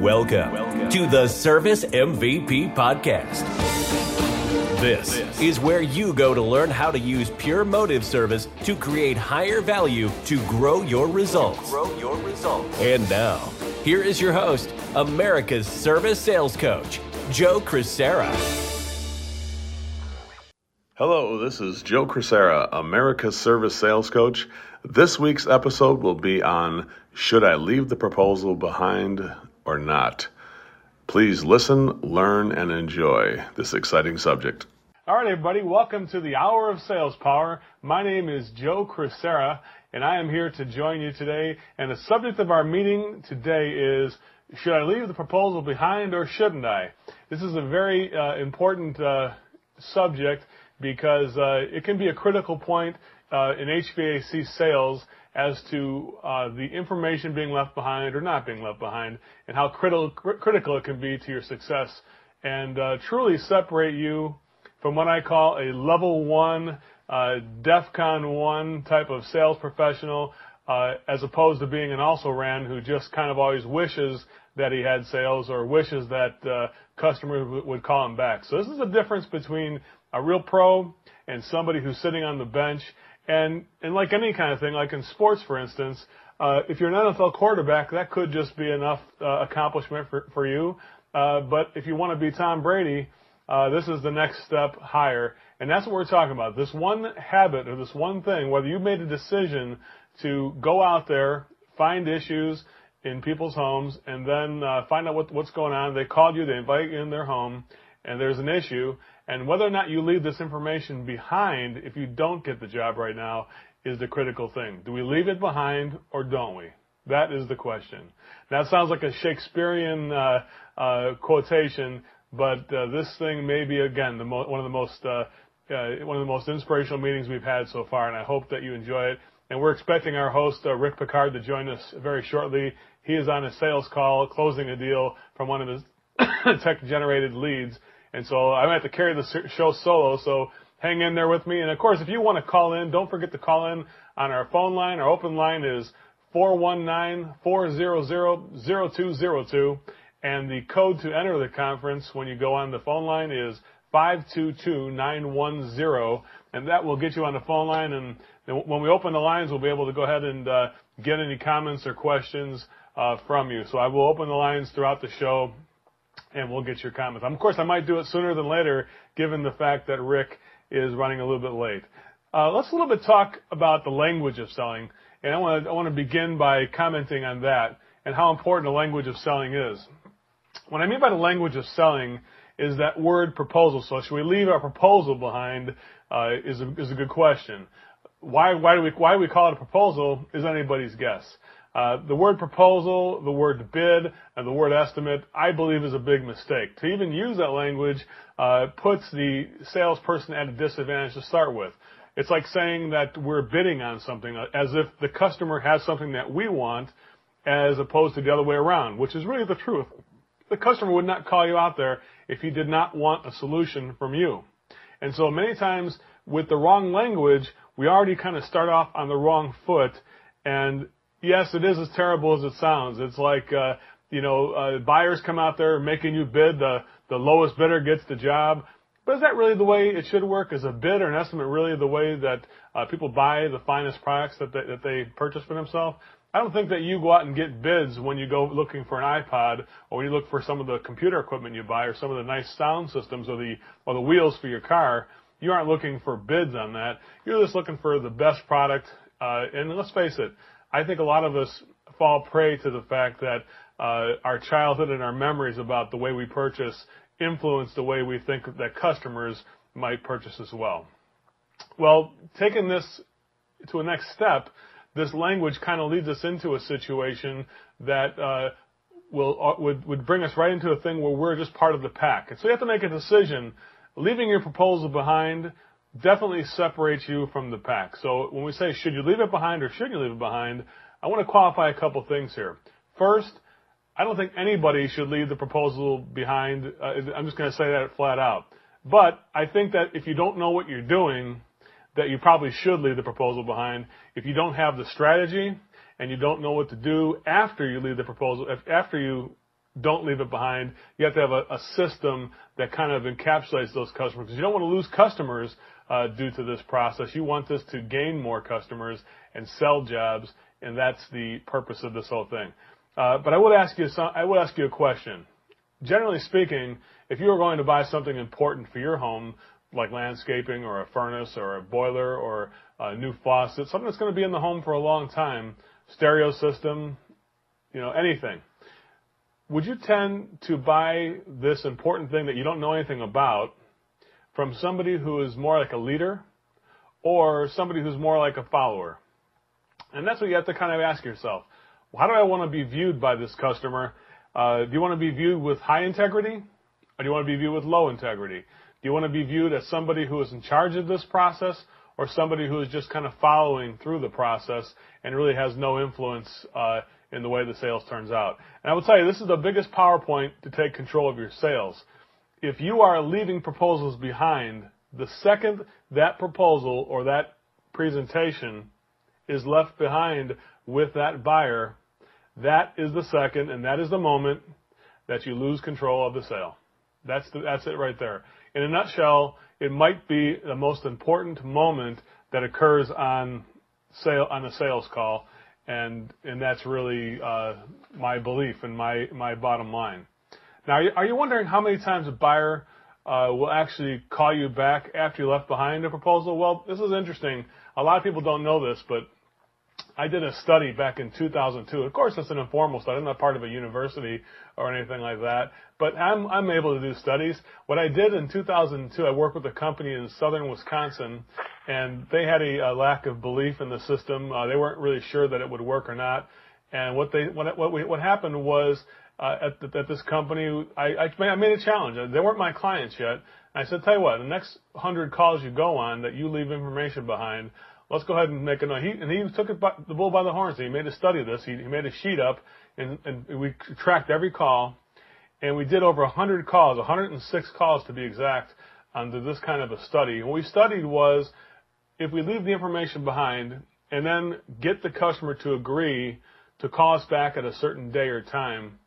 Welcome to the Service MVP Podcast. This is where you go to learn how to use pure motive service to create higher value to grow your results. Grow your results. And now, here is your host, America's service sales coach, Joe Crisara. Hello, this is Joe Crisara, America's service sales coach. This week's episode will be on Should I leave the proposal behind or not? Please listen, learn, and enjoy this exciting subject. All right, everybody, welcome to the Hour of Sales Power. My name is Joe Crisara, and I am here to join you today. And the subject of our meeting today is Should I leave the proposal behind or shouldn't I? This is a very uh, important uh, subject because uh, it can be a critical point uh, in HVAC sales as to uh, the information being left behind or not being left behind, and how critical critical it can be to your success, and uh, truly separate you from what I call a level one, uh, DEFCON one type of sales professional, uh, as opposed to being an also ran who just kind of always wishes that he had sales or wishes that uh, customers would call him back. So this is the difference between a real pro and somebody who's sitting on the bench. And, like any kind of thing, like in sports, for instance, uh, if you're an NFL quarterback, that could just be enough uh, accomplishment for, you. Uh, but if you want to be Tom Brady, this is the next step higher. And that's what we're talking about. This one habit or this one thing, whether you made a decision to go out there, find issues in people's homes, and then find out what, what's going on. They called you, they invite you in their home, and there's an issue. And whether or not you leave this information behind if you don't get the job right now is the critical thing. Do we leave it behind or don't we? That is the question. That sounds like a Shakespearean uh, uh, quotation, but uh, this thing may be again mo- one of the most uh, uh, one of the most inspirational meetings we've had so far, and I hope that you enjoy it. And we're expecting our host uh, Rick Picard to join us very shortly. He is on a sales call closing a deal from one of his tech-generated leads, and so I'm to have to carry the show solo. So hang in there with me. And of course, if you want to call in, don't forget to call in on our phone line. Our open line is 419-400-0202. And the code to enter the conference when you go on the phone line is 522910. And that will get you on the phone line. And when we open the lines, we'll be able to go ahead and uh, get any comments or questions uh, from you. So I will open the lines throughout the show and we'll get your comments. Of course, I might do it sooner than later, given the fact that Rick is running a little bit late. Uh, let's a little bit talk about the language of selling, and I want to I want to begin by commenting on that and how important the language of selling is. What I mean by the language of selling is that word proposal. So should we leave our proposal behind? Uh, is a, is a good question. Why why do we why do we call it a proposal? Is anybody's guess. Uh, the word proposal, the word bid, and the word estimate, I believe is a big mistake. To even use that language uh, puts the salesperson at a disadvantage to start with. It's like saying that we're bidding on something uh, as if the customer has something that we want as opposed to the other way around, which is really the truth. The customer would not call you out there if he did not want a solution from you. And so many times with the wrong language, we already kind of start off on the wrong foot and yes, it is as terrible as it sounds. It's like, uh, you know, uh, buyers come out there making you bid, the, the lowest bidder gets the job. But is that really the way it should work? Is a bid or an estimate really the way that uh, people buy the finest products that they, that they purchase for themselves? I don't think that you go out and get bids when you go looking for an iPod or when you look for some of the computer equipment you buy or some of the nice sound systems or the or the wheels for your car. You aren't looking for bids on that. You're just looking for the best product. Uh, and let's face it, I think a lot of us fall prey to the fact that uh, our childhood and our memories about the way we purchase influence the way we think that customers might purchase as well. Well, taking this to a next step, this language kind of leads us into a situation that uh, will uh, would would bring us right into a thing where we're just part of the pack. And so you have to make a decision. Leaving your proposal behind definitely separates you from the pack. So when we say should you leave it behind or shouldn't you leave it behind, I want to qualify a couple things here. First, I don't think anybody should leave the proposal behind. Uh, I'm just going to say that flat out. But I think that if you don't know what you're doing, that you probably should leave the proposal behind. If you don't have the strategy and you don't know what to do after you leave the proposal, if, after you don't leave it behind. You have to have a, a system that kind of encapsulates those customers because you don't want to lose customers due to this process. You want this to gain more customers and sell jobs, and that's the purpose of this whole thing. Uh, but I would ask you some, I would ask you a question. Generally speaking, if you were going to buy something important for your home, like landscaping or a furnace or a boiler or a new faucet, something that's going to be in the home for a long time, stereo system, you know, anything would you tend to buy this important thing that you don't know anything about from somebody who is more like a leader or somebody who's more like a follower? And that's what you have to kind of ask yourself. How do I want to be viewed by this customer? Uh, do you want to be viewed with high integrity or do you want to be viewed with low integrity? Do you want to be viewed as somebody who is in charge of this process or somebody who is just kind of following through the process and really has no influence uh, in the way the sales turns out. And I will tell you, this is the biggest PowerPoint to take control of your sales. If you are leaving proposals behind, the second that proposal or that presentation is left behind with that buyer, that is the second and that is the moment that you lose control of the sale. That's it right there. In a nutshell, it might be the most important moment that occurs on sale on a sales call and and that's really uh, my belief and my my bottom line. Now, are you, wondering how many times a buyer uh, will actually call you back after you left behind a proposal? Well, this is interesting. A lot of people don't know this, but I did a study back in 2002. Of course, it's an informal study. I'm not part of a university or anything like that, but I'm, able to do studies. What I did in 2002, I worked with a company in southern Wisconsin, and they had a, lack of belief in the system. Uh, they weren't really sure that it would work or not. And what they what what, we, what happened was Uh, at, the, at this company, I, I made a challenge. They weren't my clients yet. I said, tell you what, the next hundred calls you go on that you leave information behind, let's go ahead and make a note. He, and he took the bull by the horns. He made a study of this. He, made a sheet up, and, we tracked every call, and we did over 100 calls, 106 calls to be exact, under this kind of a study. What we studied was if we leave the information behind and then get the customer to agree to call us back at a certain day or time,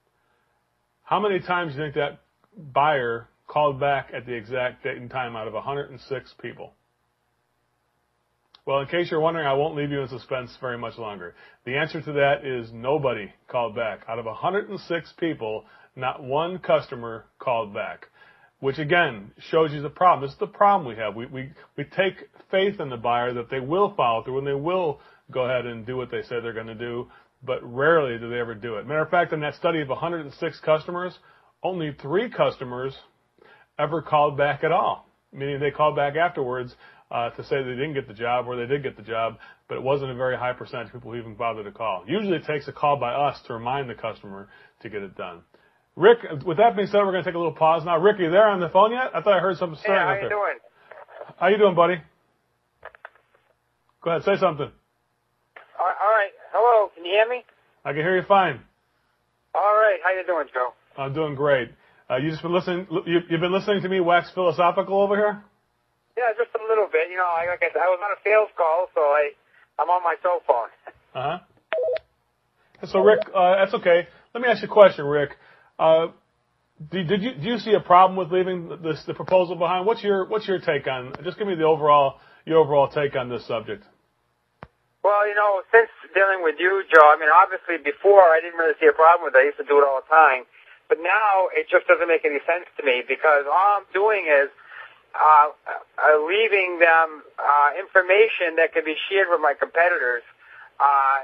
how many times do you think that buyer called back at the exact date and time out of 106 people? Well, in case you're wondering, I won't leave you in suspense very much longer. The answer to that is nobody called back. Out of 106 people, not one customer called back. Which again shows you the problem. This is the problem we have. We, we, we take faith in the buyer that they will follow through and they will go ahead and do what they say they're going to do, but rarely do they ever do it. Matter of fact, in that study of 106 customers, only three customers ever called back at all, meaning they called back afterwards uh, to say they didn't get the job or they did get the job, but it wasn't a very high percentage of people who even bothered to call. Usually it takes a call by us to remind the customer to get it done. Rick, with that being said, we're going to take a little pause now. Rick, are you there on the phone yet? I thought I heard something starting hey, how you doing? How you doing, buddy? Go ahead, say something. All right. Hello, can you hear me? I can hear you fine. All right. How you doing, Joe? I'm doing great. Uh, you just been listening. You, you've been listening to me wax philosophical over here. Yeah, just a little bit. You know, I, like I said, I was on a sales call, so I I'm on my cell phone. uh huh. So Rick, uh, that's okay. Let me ask you a question, Rick. Uh, did, did you do you see a problem with leaving this the proposal behind? What's your what's your take on? Just give me the overall your overall take on this subject. Well, you know, since dealing with you, Joe, I mean, obviously before I didn't really see a problem with it. I used to do it all the time. But now it just doesn't make any sense to me because all I'm doing is uh, uh, leaving them uh, information that could be shared with my competitors. Uh,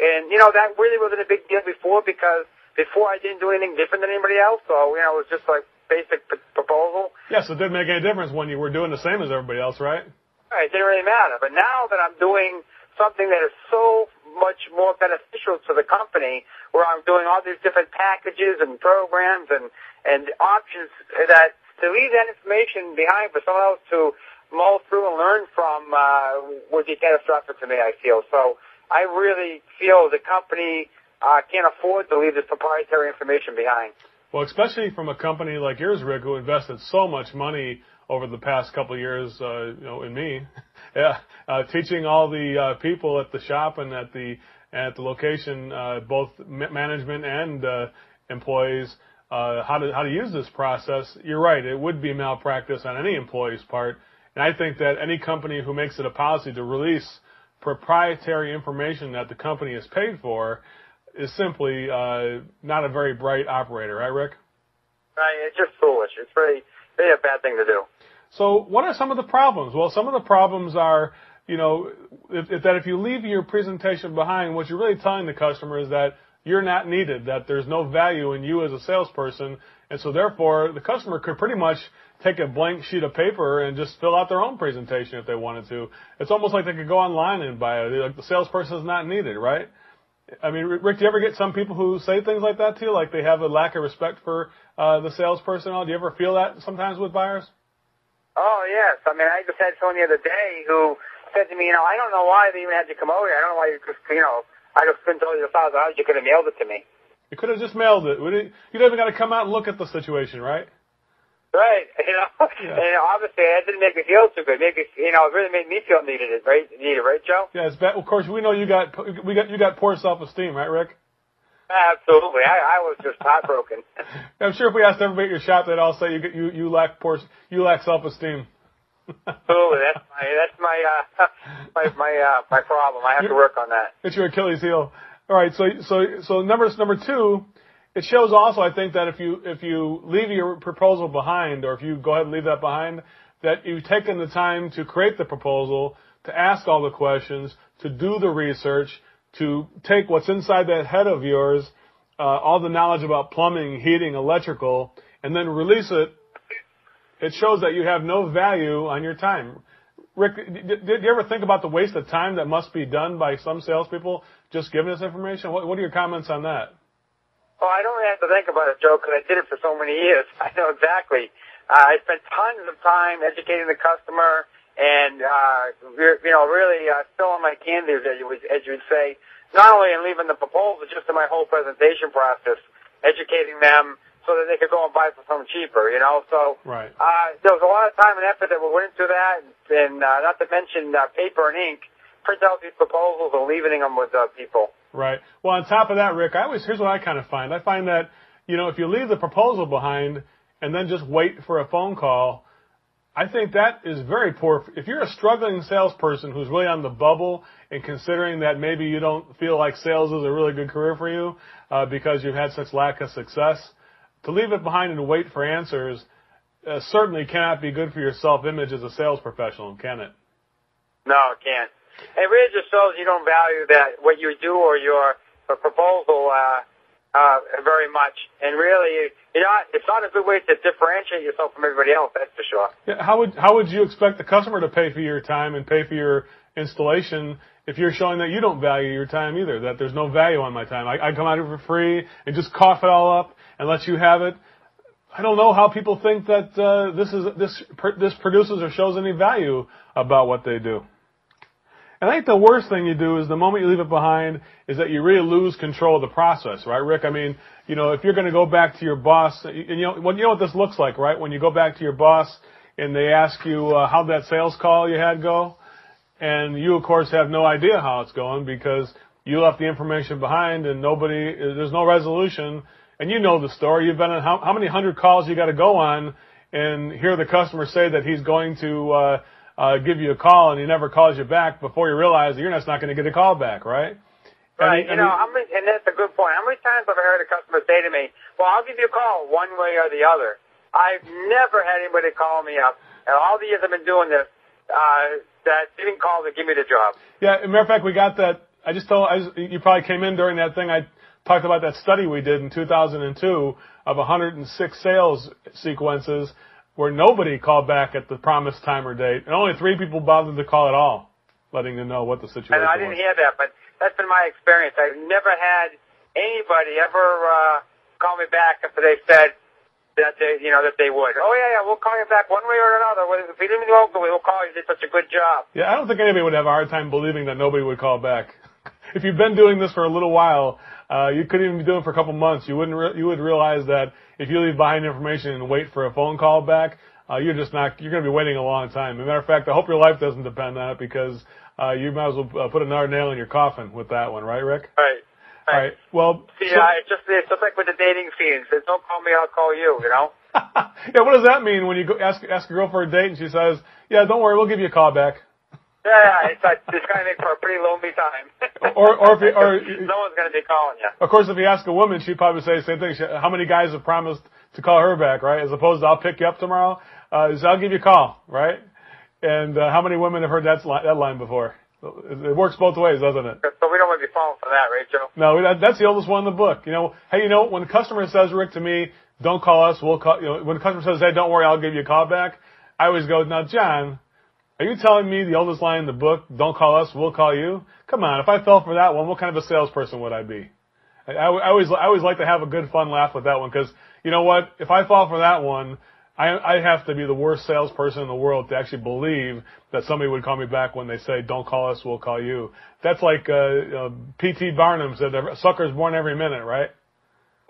and you know that really wasn't a big deal before because before I didn't do anything different than anybody else. So you know it was just like basic p- proposal. Yes, it didn't make any difference when you were doing the same as everybody else, right? Right, it didn't really matter. But now that I'm doing something that is so much more beneficial to the company, where I'm doing all these different packages and programs and and options that to leave that information behind for someone else to mull through and learn from uh, would be catastrophic to me. I feel so. I really feel the company uh, can't afford to leave this proprietary information behind. Well, especially from a company like yours, Rick, who invested so much money over the past couple of years, uh, you know, in me, yeah, uh, teaching all the uh, people at the shop and at the at the location, uh, both management and employees how to how to use this process, you're right. It would be malpractice on any employee's part, and I think that any company who makes it a policy to release proprietary information that the company is paid for is simply not a very bright operator, right, Rick? Right. It's just foolish. It's really a bad thing to do. So, what are some of the problems? Well, some of the problems are, you know, that if you leave your presentation behind, what you're really telling the customer is that you're not needed, that there's no value in you as a salesperson, and so therefore the customer could pretty much take a blank sheet of paper and just fill out their own presentation if they wanted to. It's almost like they could go online and buy it. Like the salesperson is not needed, right? I mean, Rick, do you ever get some people who say things like that to you, like they have a lack of respect for uh, the salesperson? Do you ever feel that sometimes with buyers? Oh yes, I mean, I just had someone the other day who said to me, you know, I don't know why they even had you come over here. I don't know why you just, you know, I just couldn't tell you the thousand dollars. You could have mailed it to me. You could have just mailed it. You don't even got to come out and look at the situation, right? Right. You know, yeah. and obviously that didn't make me feel too good. Maybe you know, it really made me feel needed. It right, needed, right, Joe? Yeah, it's bad. Of course, we know you got we got you got poor self esteem, right, Rick? Absolutely. I, I was just heartbroken. I'm sure if we asked everybody at your shop, they'd all say you you you lack poor you lack self esteem. Absolutely. That's my that's my uh my my uh my problem. I have to work on that. It's your Achilles heel. All right. So so so number number two it shows also, I think, that if you if you leave your proposal behind, or if you go ahead and leave that behind, that you've taken the time to create the proposal, to ask all the questions, to do the research, to take what's inside that head of yours, uh, all the knowledge about plumbing, heating, electrical, and then release it. It shows that you have no value on your time. Rick, did, you ever think about the waste of time that must be done by some salespeople just giving us information? What, what are your comments on that? Well, I don't have to think about it, Joe, because I did it for so many years. I know exactly. Uh, I spent tons of time educating the customer and, uh, you know, really uh, filling my candy, as you, would, as you would say, not only in leaving the proposal, just in my whole presentation process, educating them so that they could go and buy for something cheaper, you know. So right. uh, there was a lot of time and effort that we went into that, and uh, not to mention uh, paper and ink, print out these proposals and leaving them with uh, people. Right. Well, on top of that, Rick, I always here's what I kind of find. I find that you know if you leave the proposal behind and then just wait for a phone call, I think that is very poor. If you're a struggling salesperson who's really on the bubble and considering that maybe you don't feel like sales is a really good career for you uh, because you've had such lack of success, to leave it behind and wait for answers uh, certainly cannot be good for your self-image as a sales professional, can it? No, it can't. It really just shows you don't value that what you do or your proposal uh, uh, very much. And really, you know, it's not a good way to differentiate yourself from everybody else. That's for sure. Yeah, how would how would you expect the customer to pay for your time and pay for your installation if you're showing that you don't value your time either? That there's no value on my time. I, I come out here for free and just cough it all up and let you have it. I don't know how people think that uh, this is this this produces or shows any value about what they do. I think the worst thing you do is the moment you leave it behind is that you really lose control of the process, right, Rick? I mean, you know, if you're going to go back to your boss, and you know, well, you know what this looks like, right? When you go back to your boss and they ask you uh, how that sales call you had go, and you of course have no idea how it's going because you left the information behind and nobody, there's no resolution, and you know the story. You've been on how, many hundred calls you got to go on and hear the customer say that he's going to. Uh, give you a call and he never calls you back before you realize that you're just not going to get a call back, right? Right. And, you know, how many, and that's a good point. How many times have I heard a customer say to me, well, I'll give you a call one way or the other. I've never had anybody call me up, and all the years I've been doing this, uh, that didn't call to give me the job. Yeah, as a matter of fact, we got that. I just told, I just, you probably came in during that thing. I talked about that study we did in 2002 of 106 sales sequences where nobody called back at the promised time or date, and only three people bothered to call at all, letting them know what the situation was. I didn't hear that, but that's been my experience. I've never had anybody ever uh, call me back after they said that they, you know, that they would. Oh yeah, yeah, we'll call you back one way or another. If we didn't go, we'll call you. You did such a good job. Yeah, I don't think anybody would have a hard time believing that nobody would call back. if you've been doing this for a little while, you couldn't even be doing it for a couple months. You wouldn't. Re- you would realize that if you leave behind information and wait for a phone call back, uh, you're just not. You're going to be waiting a long time. As a matter of fact, I hope your life doesn't depend on it because uh, you might as well uh, put another nail in your coffin with that one, right, Rick? Right. All right. Well, See, uh, it's just it's just like with the dating scenes. It's don't call me, I'll call you. You know. yeah, what does that mean when you go ask ask a girl for a date and she says, "Yeah, don't worry, we'll give you a call back." Yeah, it's like, it's kind of make for a pretty lonely time. Or- or if you- or- no one's going to be calling you. Of course, if you ask a woman, she'd probably say the same thing. She, how many guys have promised to call her back, right? As opposed to "I'll pick you up tomorrow," uh, is "I'll give you a call," right? And uh, how many women have heard that, li- that line before? It it works both ways, doesn't it? So we don't want to be falling for that, right, Joe? No, that, that's the oldest one in the book. You know, hey, you know, when the customer says, Rick, to me, don't call us, we'll call, you know, when the customer says, hey, don't worry, I'll give you a call back, I always go, now, John, are you telling me the oldest line in the book, don't call us, we'll call you? Come on, if I fell for that one, what kind of a salesperson would I be? I, I, I always, I always like to have a good fun laugh with that one because, you know what, if I fall for that one, I, I have to be the worst salesperson in the world to actually believe that somebody would call me back when they say, don't call us, we'll call you. That's like, uh, uh P.T. Barnum said, a sucker's born every minute, right?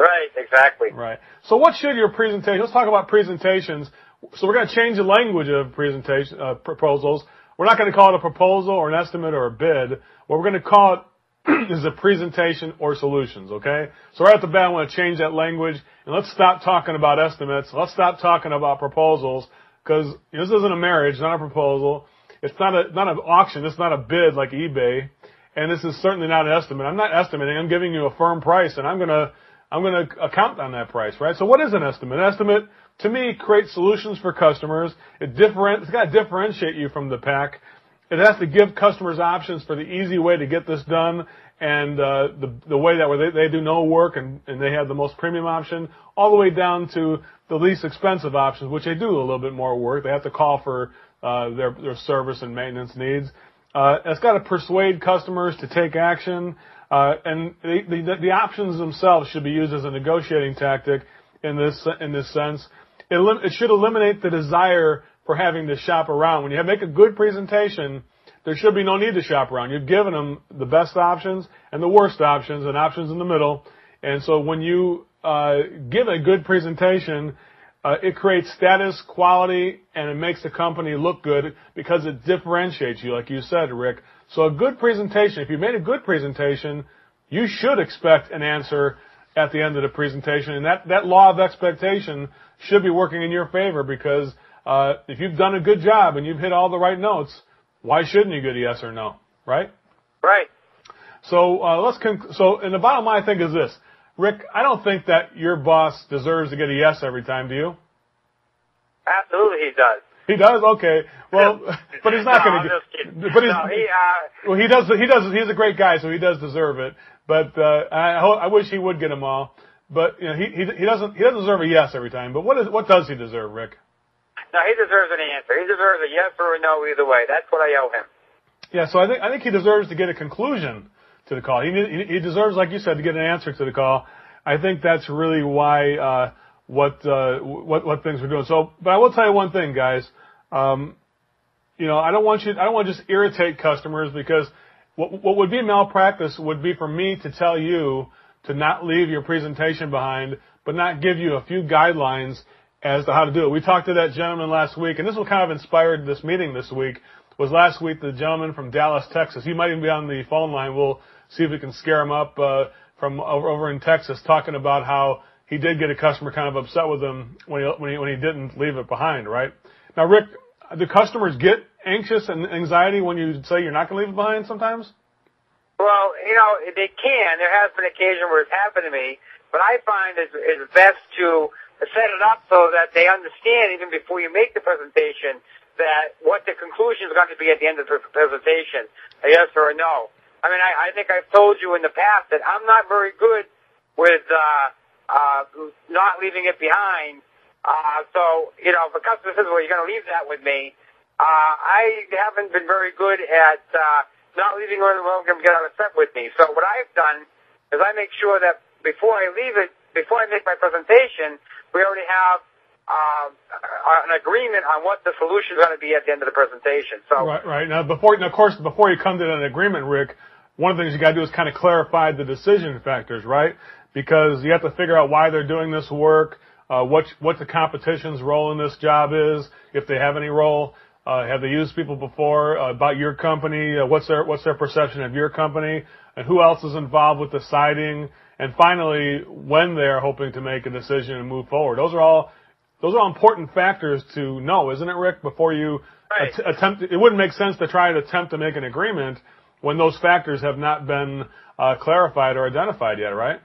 Right, exactly. Right. So what should your presentation, let's talk about presentations. So we're going to change the language of presentation, uh, proposals. We're not going to call it a proposal or an estimate or a bid. What we're going to call it is a presentation or solutions, okay? So right at the bat, I want to change that language and let's stop talking about estimates. Let's stop talking about proposals because this isn't a marriage, not a proposal. It's not a, not an auction. It's not a bid like eBay. And this is certainly not an estimate. I'm not estimating. I'm giving you a firm price and I'm going to, I'm to account on that price, right? So what is an estimate? An estimate, to me, create solutions for customers. It different, it's got to differentiate you from the pack. It has to give customers options for the easy way to get this done and uh, the the way that where they, they do no work and, and they have the most premium option, all the way down to the least expensive options, which they do a little bit more work. They have to call for uh, their their service and maintenance needs. Uh, it's got to persuade customers to take action, uh, and the, the the options themselves should be used as a negotiating tactic in this in this sense. It, it should eliminate the desire for having to shop around. When you make a good presentation, there should be no need to shop around. You've given them the best options and the worst options and options in the middle. And so when you uh, give a good presentation, uh, it creates status, quality, and it makes the company look good because it differentiates you, like you said, Rick. So a good presentation, if you made a good presentation, you should expect an answer at the end of the presentation. And that, that law of expectation should be working in your favor because uh, if you've done a good job and you've hit all the right notes, why shouldn't you get a yes or no, right? Right. So uh, let's so and the bottom line I think is this, Rick. I don't think that your boss deserves to get a yes every time. Do you? Absolutely, he does. He does. Okay. Well, but he's not no, going I'm to just kidding. But he's, no, he, uh, well, he does. He does. He's a great guy, so he does deserve it. But uh, I, I wish he would get them all. But you know, he, he he doesn't he doesn't deserve a yes every time. But what is what does he deserve, Rick? no, he deserves an answer. He deserves a yes or a no either way. That's what I owe him. Yeah, so I think I think he deserves to get a conclusion to the call. He he, he deserves, like you said, to get an answer to the call. I think that's really why uh, what uh, what what things we're doing. So, but I will tell you one thing, guys. Um, you know, I don't want you. I don't want to just irritate customers because what what would be malpractice would be for me to tell you to not leave your presentation behind, but not give you a few guidelines as to how to do it. We talked to that gentleman last week, and this was kind of inspired this meeting this week. Was last week the gentleman from Dallas, Texas. He might even be on the phone line. We'll see if we can scare him up uh, from over, over in Texas, talking about how he did get a customer kind of upset with him when he when he, when he didn't leave it behind. Right now, Rick, do customers get anxious and anxiety when you say you're not going to leave it behind sometimes? Well, you know, they can. There has been occasion where it's happened to me, but I find it's, it's best to set it up so that they understand even before you make the presentation that what the conclusion is going to be at the end of the presentation, a yes or a no. I mean, I, I think I've told you in the past that I'm not very good with uh, uh, not leaving it behind. Uh, so, you know, if a customer says, well, you're going to leave that with me, uh, I haven't been very good at uh, not leaving when they're going to get upset with me. So what I've done is I make sure that before I leave it, before I make my presentation, we already have um, an agreement on what the solution is going to be at the end of the presentation. So Right, right. Now, before, now, of course, before you come to an agreement, Rick, one of the things you got to do is kind of clarify the decision factors, right? Because you have to figure out why they're doing this work, uh, what what the competition's role in this job is, if they have any role. Uh, have they used people before uh, about your company? Uh, what's their what's their perception of your company? And who else is involved with deciding? And finally, when they're hoping to make a decision and move forward. Those are all those are all important factors to know, isn't it, Rick? Before you Right. it wouldn't make sense to try to attempt to make an agreement when those factors have not been uh, clarified or identified yet, right?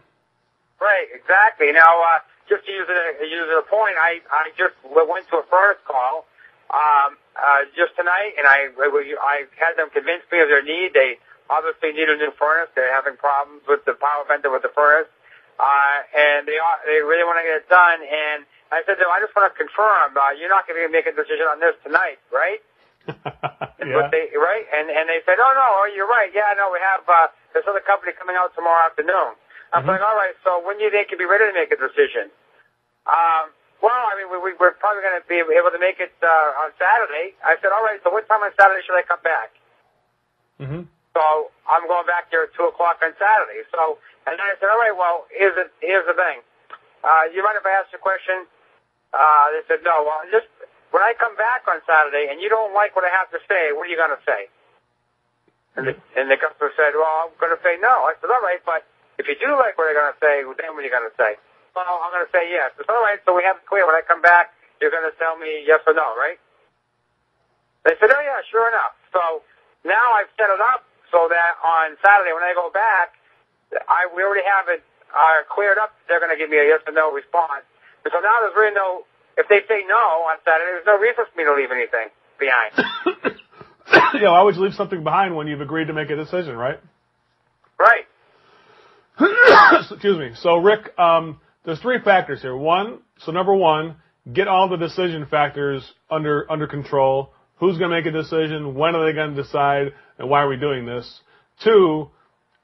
Right, exactly. Now, uh, just to use a, use a point, I, I just went to a first call, um, uh, just tonight, and I, I had them convince me of their need. They obviously need a new furnace. They're having problems with the power vendor with the furnace, uh, and they are, they really want to get it done. And I said to them, I just want to confirm, uh, you're not going to make a decision on this tonight, right? Yeah. what they right? And and they said, oh no, oh, you're right. Yeah, no, we have uh, this other company coming out tomorrow afternoon. I'm Mm-hmm. like, all right. So when do you think you'll be ready to make a decision? Um, well, I mean, we, we, we're probably going to be able to make it uh, on Saturday. I said, all right. So what time on Saturday should I come back? hmm So I'm going back there at two o'clock on Saturday. So and then I said, all right. Well, here's the here's the thing. Uh, you mind if I ask you a question? Uh, they said, no. Well, just when I come back on Saturday and you don't like what I have to say, what are you going to say? And the, and the customer said, well, I'm going to say no. I said, all right, but if you do like what I'm going to say, then what are you going to say? Well, I'm going to say yes. All right, so we have it clear. When I come back, you're going to tell me yes or no, right? They said, oh yeah, sure enough. So now I've set it up so that on Saturday when I go back, I we already have it uh, cleared up. They're going to give me a yes or no response. And so now there's really no. If they say no on Saturday, there's no reason for me to leave anything behind. yeah, why would you leave something behind when you've agreed to make a decision, right? right. Excuse me. So, Rick, um, there's three factors here. One, so number one, get all the decision factors under under control. Who's going to make a decision? When are they going to decide? And why are we doing this? Two,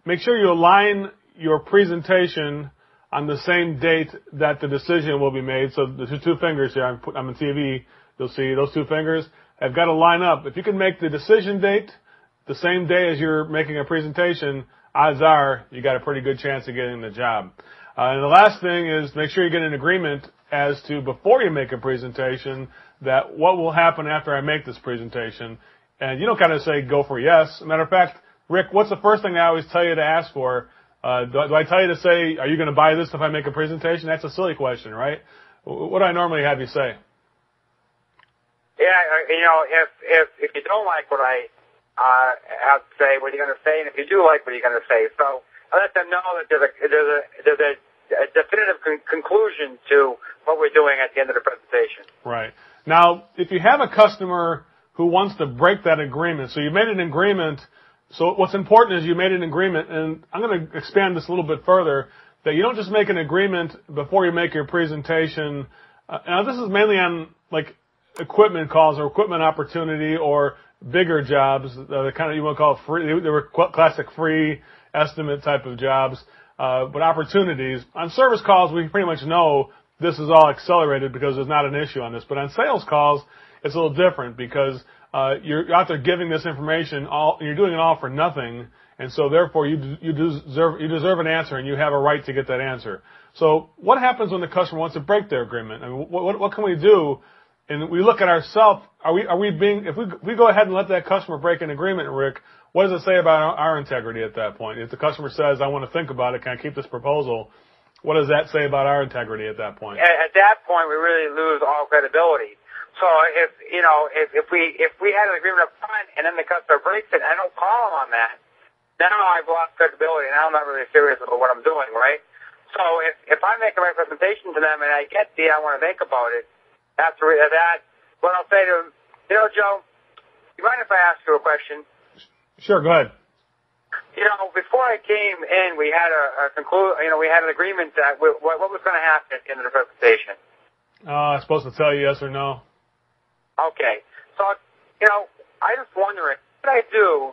make sure you align your presentation on the same date that the decision will be made. So the two- fingers here, I'm, in TV. You'll see those two fingers have got to line up. If you can make the decision date the same day as you're making a presentation, odds are you got a pretty good chance of getting the job. Uh, and the last thing is make sure you get an agreement as to before you make a presentation that what will happen after I make this presentation. And you don't kind of say go for yes. Matter of fact, Rick, what's the first thing I always tell you to ask for? Uh, do, I- do I tell you to say, are you going to buy this if I make a presentation? That's a silly question, right? What do I normally have you say? Yeah, you know, if if if you don't like what I uh, have to say, what are you going to say? And if you do like what are you going to say? So let them know that there's a there's a there's a, a definitive con- conclusion to what we're doing at the end of the presentation. Right. Now, if you have a customer who wants to break that agreement, so you made an agreement, so what's important is you made an agreement, and I'm going to expand this a little bit further, that you don't just make an agreement before you make your presentation. Uh, now, this is mainly on like equipment calls or equipment opportunity or bigger jobs, uh, the kind of you want to call free, they were classic free estimate type of jobs, uh, but opportunities. On service calls, we pretty much know this is all accelerated because there's not an issue on this. But on sales calls, it's a little different because uh, you're out there giving this information all, you're doing it all for nothing, and so therefore you you deserve you deserve an answer and you have a right to get that answer. So what happens when the customer wants to break their agreement? What can we do? And we look at ourselves. Are we are we being if we if we go ahead and let that customer break an agreement, Rick? What does it say about our, our integrity at that point? If the customer says, "I want to think about it, can I keep this proposal?" What does that say about our integrity at that point? At, at that point, we really lose all credibility. So if you know if if we if we had an agreement up front and then the customer breaks it, I don't call them on that. Now I've lost credibility, and I'm not really serious about what I'm doing, right? So if if I make the right presentation to them and I get the I want to think about it, after that, what I'll say to them, you know, Joe, you mind if I ask you a question? Sure, go ahead. You know, before I came in, we had a, a conclude. You know, we had an agreement that we, what, what was going to happen at the end of the presentation. Uh, I'm supposed to tell you yes or no. Okay, so you know, I just wondering, what did I do?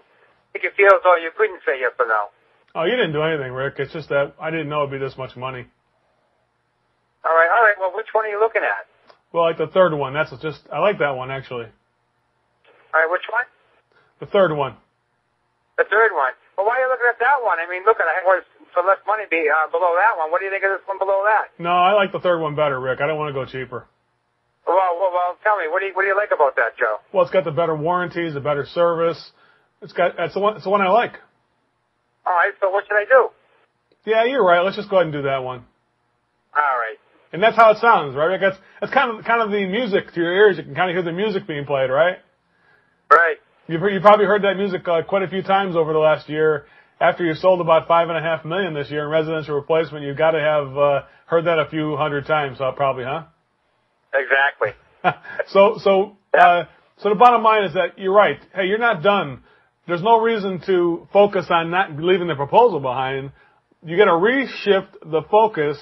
Make you feel as though you couldn't say yes or no. Oh, you didn't do anything, Rick. It's just that I didn't know it'd be this much money. All right, all right. Well, which one are you looking at? Well, like the third one. That's just I like that one actually. All right, which one? The third one. The third one. Well, why are you looking at that one? I mean, look at I was for less money be uh, below that one. What do you think of this one below that? No, I like the third one better, Rick. I don't want to go cheaper. Well, well well, tell me, what do you what do you like about that, Joe? Well, it's got the better warranties, the better service. It's got that's the one. It's the one I like. All right. So what should I do? Yeah, you're right. Let's just go ahead and do that one. All right. And that's how it sounds, right? Like that's that's kind of kind of the music to your ears. You can kind of hear the music being played, right? Right. You've you probably heard that music uh, quite a few times over the last year. After you sold about five and a half million this year in residential replacement, you've got to have uh, heard that a few hundred times, uh, probably, huh? Exactly. so so uh, so the bottom line is that you're right. Hey, you're not done. There's no reason to focus on not leaving the proposal behind. You got to reshift the focus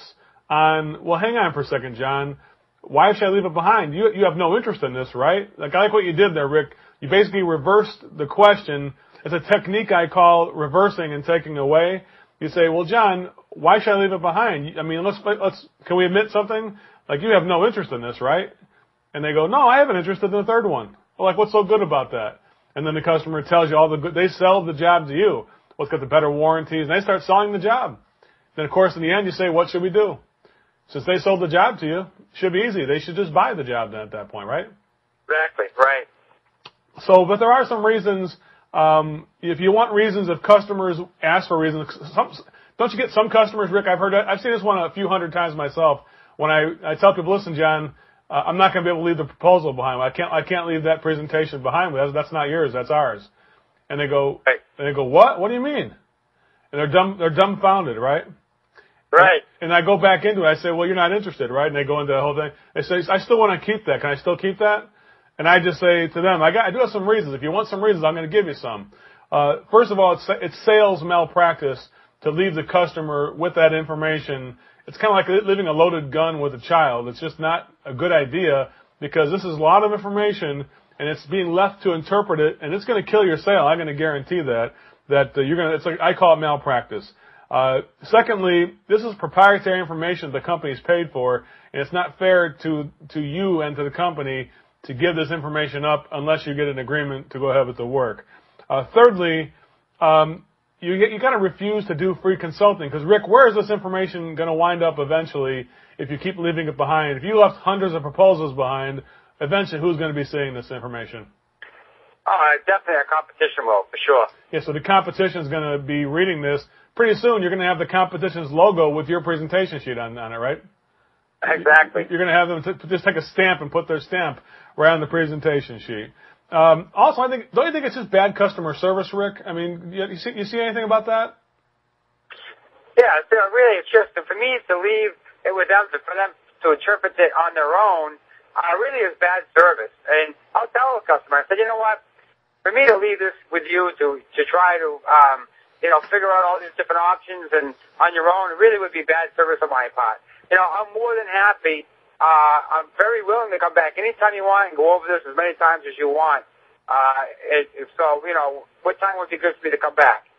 on. Well, hang on for a second, John. Why should I leave it behind? You you have no interest in this, right? Like I like what you did there, Rick. You basically reversed the question. It's a technique I call reversing and taking away. You say, well, John, why should I leave it behind? I mean, let's let's can we admit something? Like you have no interest in this, right? And they go, no, I have an interest in the third one. Well, like what's so good about that? And then the customer tells you all the good, they sell the job to you. What's got the better warranties? And they start selling the job. Then of course in the end you say, what should we do? Since they sold the job to you, it should be easy. They should just buy the job then at that point, right? Exactly. Right. So, but there are some reasons. Um, if you want reasons, if customers ask for reasons, some, don't you get some customers, Rick? I've heard, I've seen this one a few hundred times myself. When I, I tell people, listen, John, uh, I'm not going to be able to leave the proposal behind. I can't, I can't leave that presentation behind me. That's, that's not yours. That's ours. And they go, Right. and they go, what? What do you mean? And they're dumb, they're dumbfounded, right? Right. And I go back into it. I say, well, you're not interested, right? And they go into the whole thing. They say, I still want to keep that. Can I still keep that? And I just say to them, I got, I do have some reasons. If you want some reasons, I'm going to give you some. Uh, first of all, it's, it's sales malpractice to leave the customer with that information. It's kind of like leaving a loaded gun with a child. It's just not a good idea because this is a lot of information and it's being left to interpret it and it's going to kill your sale. I'm going to guarantee that, that uh, you're going to, it's like, I call it malpractice. Uh, secondly, this is proprietary information the company's paid for, and it's not fair to to you and to the company to give this information up unless you get an agreement to go ahead with the work. Uh, thirdly, um, you get, you got to refuse to do free consulting because Rick, where is this information going to wind up eventually if you keep leaving it behind? If you left hundreds of proposals behind, eventually who's going to be seeing this information? Oh, definitely a competition will for sure. Yeah, so the competition is going to be reading this. Pretty soon, you're going to have the competition's logo with your presentation sheet on, on it, right? Exactly. You're going to have them t- just take a stamp and put their stamp right on the presentation sheet. Um, also, I think don't you think it's just bad customer service, Rick? I mean, you, you see you see anything about that? Yeah, so really, it's just for me to leave it with them, for them to interpret it on their own, uh, really is bad service. And I'll tell a customer, I said, you know what? For me to leave this with you to to try to um, you know figure out all these different options and on your own, it really would be bad service on my part. You know, I'm more than happy. Uh, I'm very willing to come back anytime you want and go over this as many times as you want. Uh, it, so, you know, what time would be good for me to come back?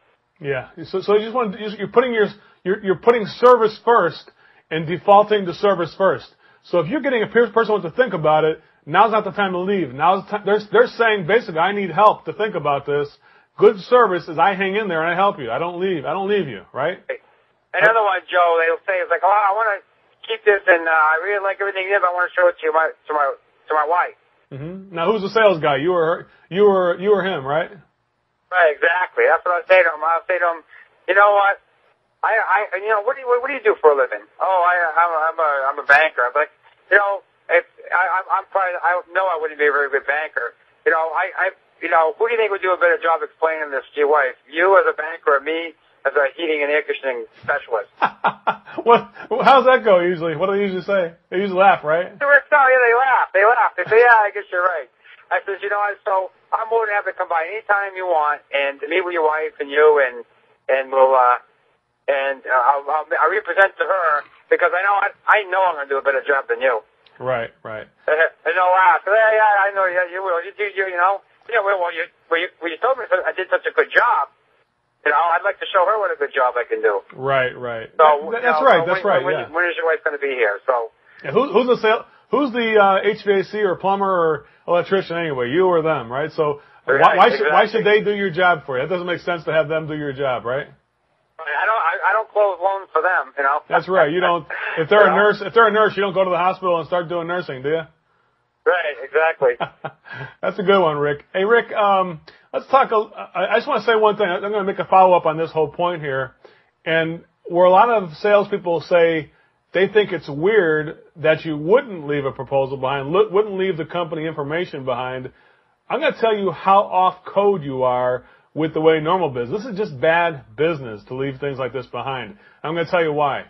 Yeah. So, so you just want you're putting your you're, you're putting service first and defaulting to service first. So if you're getting a person wants to think about it, now's not the time to leave. Now's the time, they're they're saying basically I need help to think about this. Good service is I hang in there and I help you. I don't leave. I don't leave you. Right? Another one, Joe, they'll say, it's like, oh, I want to keep this and, uh, I really like everything you have. I want to show it to you, my, to my, to my wife. Mm-hmm. Now who's the sales guy? You or you or you or him? Right? Right, exactly. That's what I say to them. I'll say to them, you know what? I, I, you know, what do you, what, what do you do for a living? Oh, I, I'm, a, I'm a, I'm a banker. I'm like, you know, if I, I'm, I'm probably, I know I wouldn't be a very good banker. You know, I, I, you know, who do you think would do a better job explaining this to your wife? You as a banker, or me as a heating and air conditioning specialist? what? How's that go usually? What do they usually say? They usually laugh, right? No, yeah, they laugh. They laugh. They say, yeah, I guess you're right. I says, you know what? So I'm more than happy to come by anytime you want and to meet with your wife and you and and we'll uh and uh, I'll, I'll I'll represent to her because I know I I know I'm gonna do a better job than you. Right, right. And they'll laugh. Yeah, yeah, I know. Yeah, you will. You do. You, you know. Yeah. Well, well, you well, you, well, you told me I did such a good job. You know, I'd like to show her what a good job I can do. Right, right. So That- you that's know, right. That's when, right. When, yeah. when is your wife going to be here? So Yeah, who, who's the sale, Who's the uh, HVAC or plumber or electrician anyway? You or them, right? So why, Right, why should why exactly. should they do your job for you? It doesn't make sense to have them do your job, right? I don't. I, I don't close loans for them. You know. That's right. You don't. If they're a know? nurse, if they're a nurse, you don't go to the hospital and start doing nursing, do you? Right, exactly. That's a good one, Rick. Hey, Rick, um, let's talk. A, I just want to say one thing. I'm going to make a follow up on this whole point here, and where a lot of salespeople say they think it's weird that you wouldn't leave a proposal behind, wouldn't leave the company information behind. I'm going to tell you how off code you are with the way normal business. This is just bad business to leave things like this behind. I'm going to tell you why.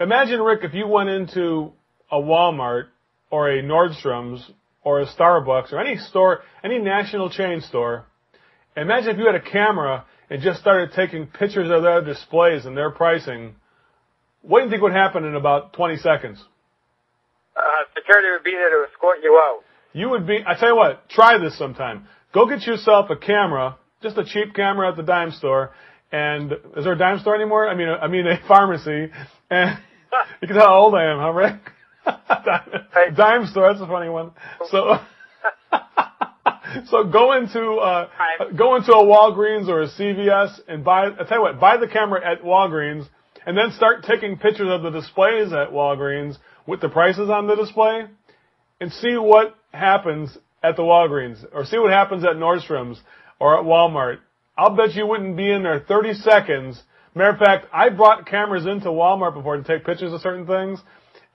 Imagine, Rick, if you went into a Walmart or a Nordstrom's or a Starbucks or any store, any national chain store, imagine if you had a camera and just started taking pictures of their displays and their pricing. What do you think would happen in about 20 seconds? Uh, security would be there to escort you out. You would be, I tell you what, try this sometime. Go get yourself a camera, just a cheap camera at the dime store, and is there a dime store anymore? I mean, I mean a pharmacy, and you can tell how old I am, huh, Rick? Dime, dime store, that's a funny one. So, so go into uh, go into a Walgreens or a CVS and buy. I tell you what, buy the camera at Walgreens, and then start taking pictures of the displays at Walgreens with the prices on the display, and see what happens at the Walgreens, or see what happens at Nordstrom's or at Walmart. I'll bet you wouldn't be in there 30 seconds. Matter of fact, I brought cameras into Walmart before to take pictures of certain things,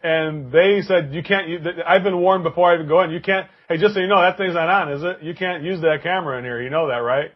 and they said you can't. I've been warned before I even go in. You can't. Hey, just so you know, that thing's not on, is it? You can't use that camera in here. You know that, right?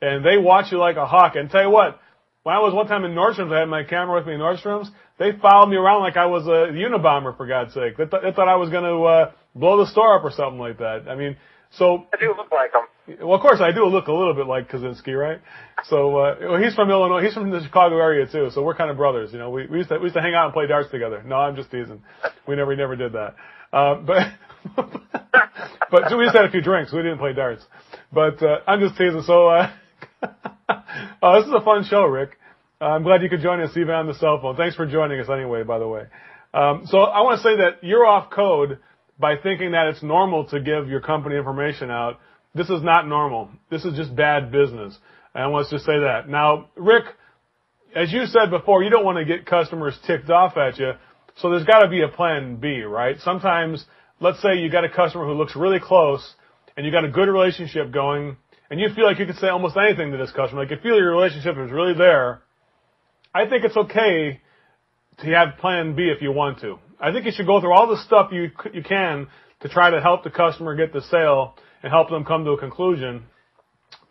And they watch you like a hawk. And tell you what, when I was one time in Nordstrom's, I had my camera with me in Nordstrom's. They followed me around like I was a Unabomber, for God's sake. They, th- they thought I was going to uh, blow the store up or something like that. I mean, so I do look like him. Well, of course I do look a little bit like Kaczynski, right? So uh, well, he's from Illinois. He's from the Chicago area too. So we're kind of brothers. You know, we, we used to we used to hang out and play darts together. No, I'm just teasing. We never we never did that. Uh, but but so we just had a few drinks. We didn't play darts. But uh, I'm just teasing. So uh, oh, this is a fun show, Rick. Uh, I'm glad you could join us even on the cell phone. Thanks for joining us anyway, by the way. Um, so I want to say that you're off code by thinking that it's normal to give your company information out. This is not normal. This is just bad business. And let's just say that. Now, Rick, as you said before, you don't want to get customers ticked off at you. So there's got to be a plan B, right? Sometimes, let's say you got a customer who looks really close and you got a good relationship going and you feel like you could say almost anything to this customer. Like you feel your relationship is really there. I think it's okay to have plan B if you want to. I think you should go through all the stuff you you can to try to help the customer get the sale and help them come to a conclusion.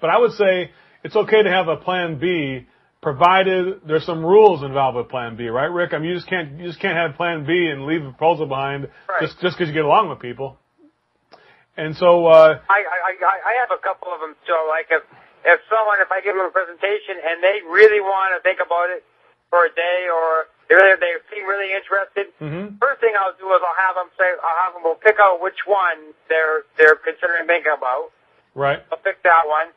But I would say it's okay to have a plan B provided there's some rules involved with plan B, right, Rick? I mean, you just can't you just can't have plan B and leave the proposal behind right. just just because you get along with people. And so uh, I, I I have a couple of them. So like if if someone if I give them a presentation and they really want to think about it for a day or they they seem really interested. Mm-hmm. First thing I'll do is I'll have them say I'll have them go pick out which one they're they're considering thinking about. Right. I'll pick that one,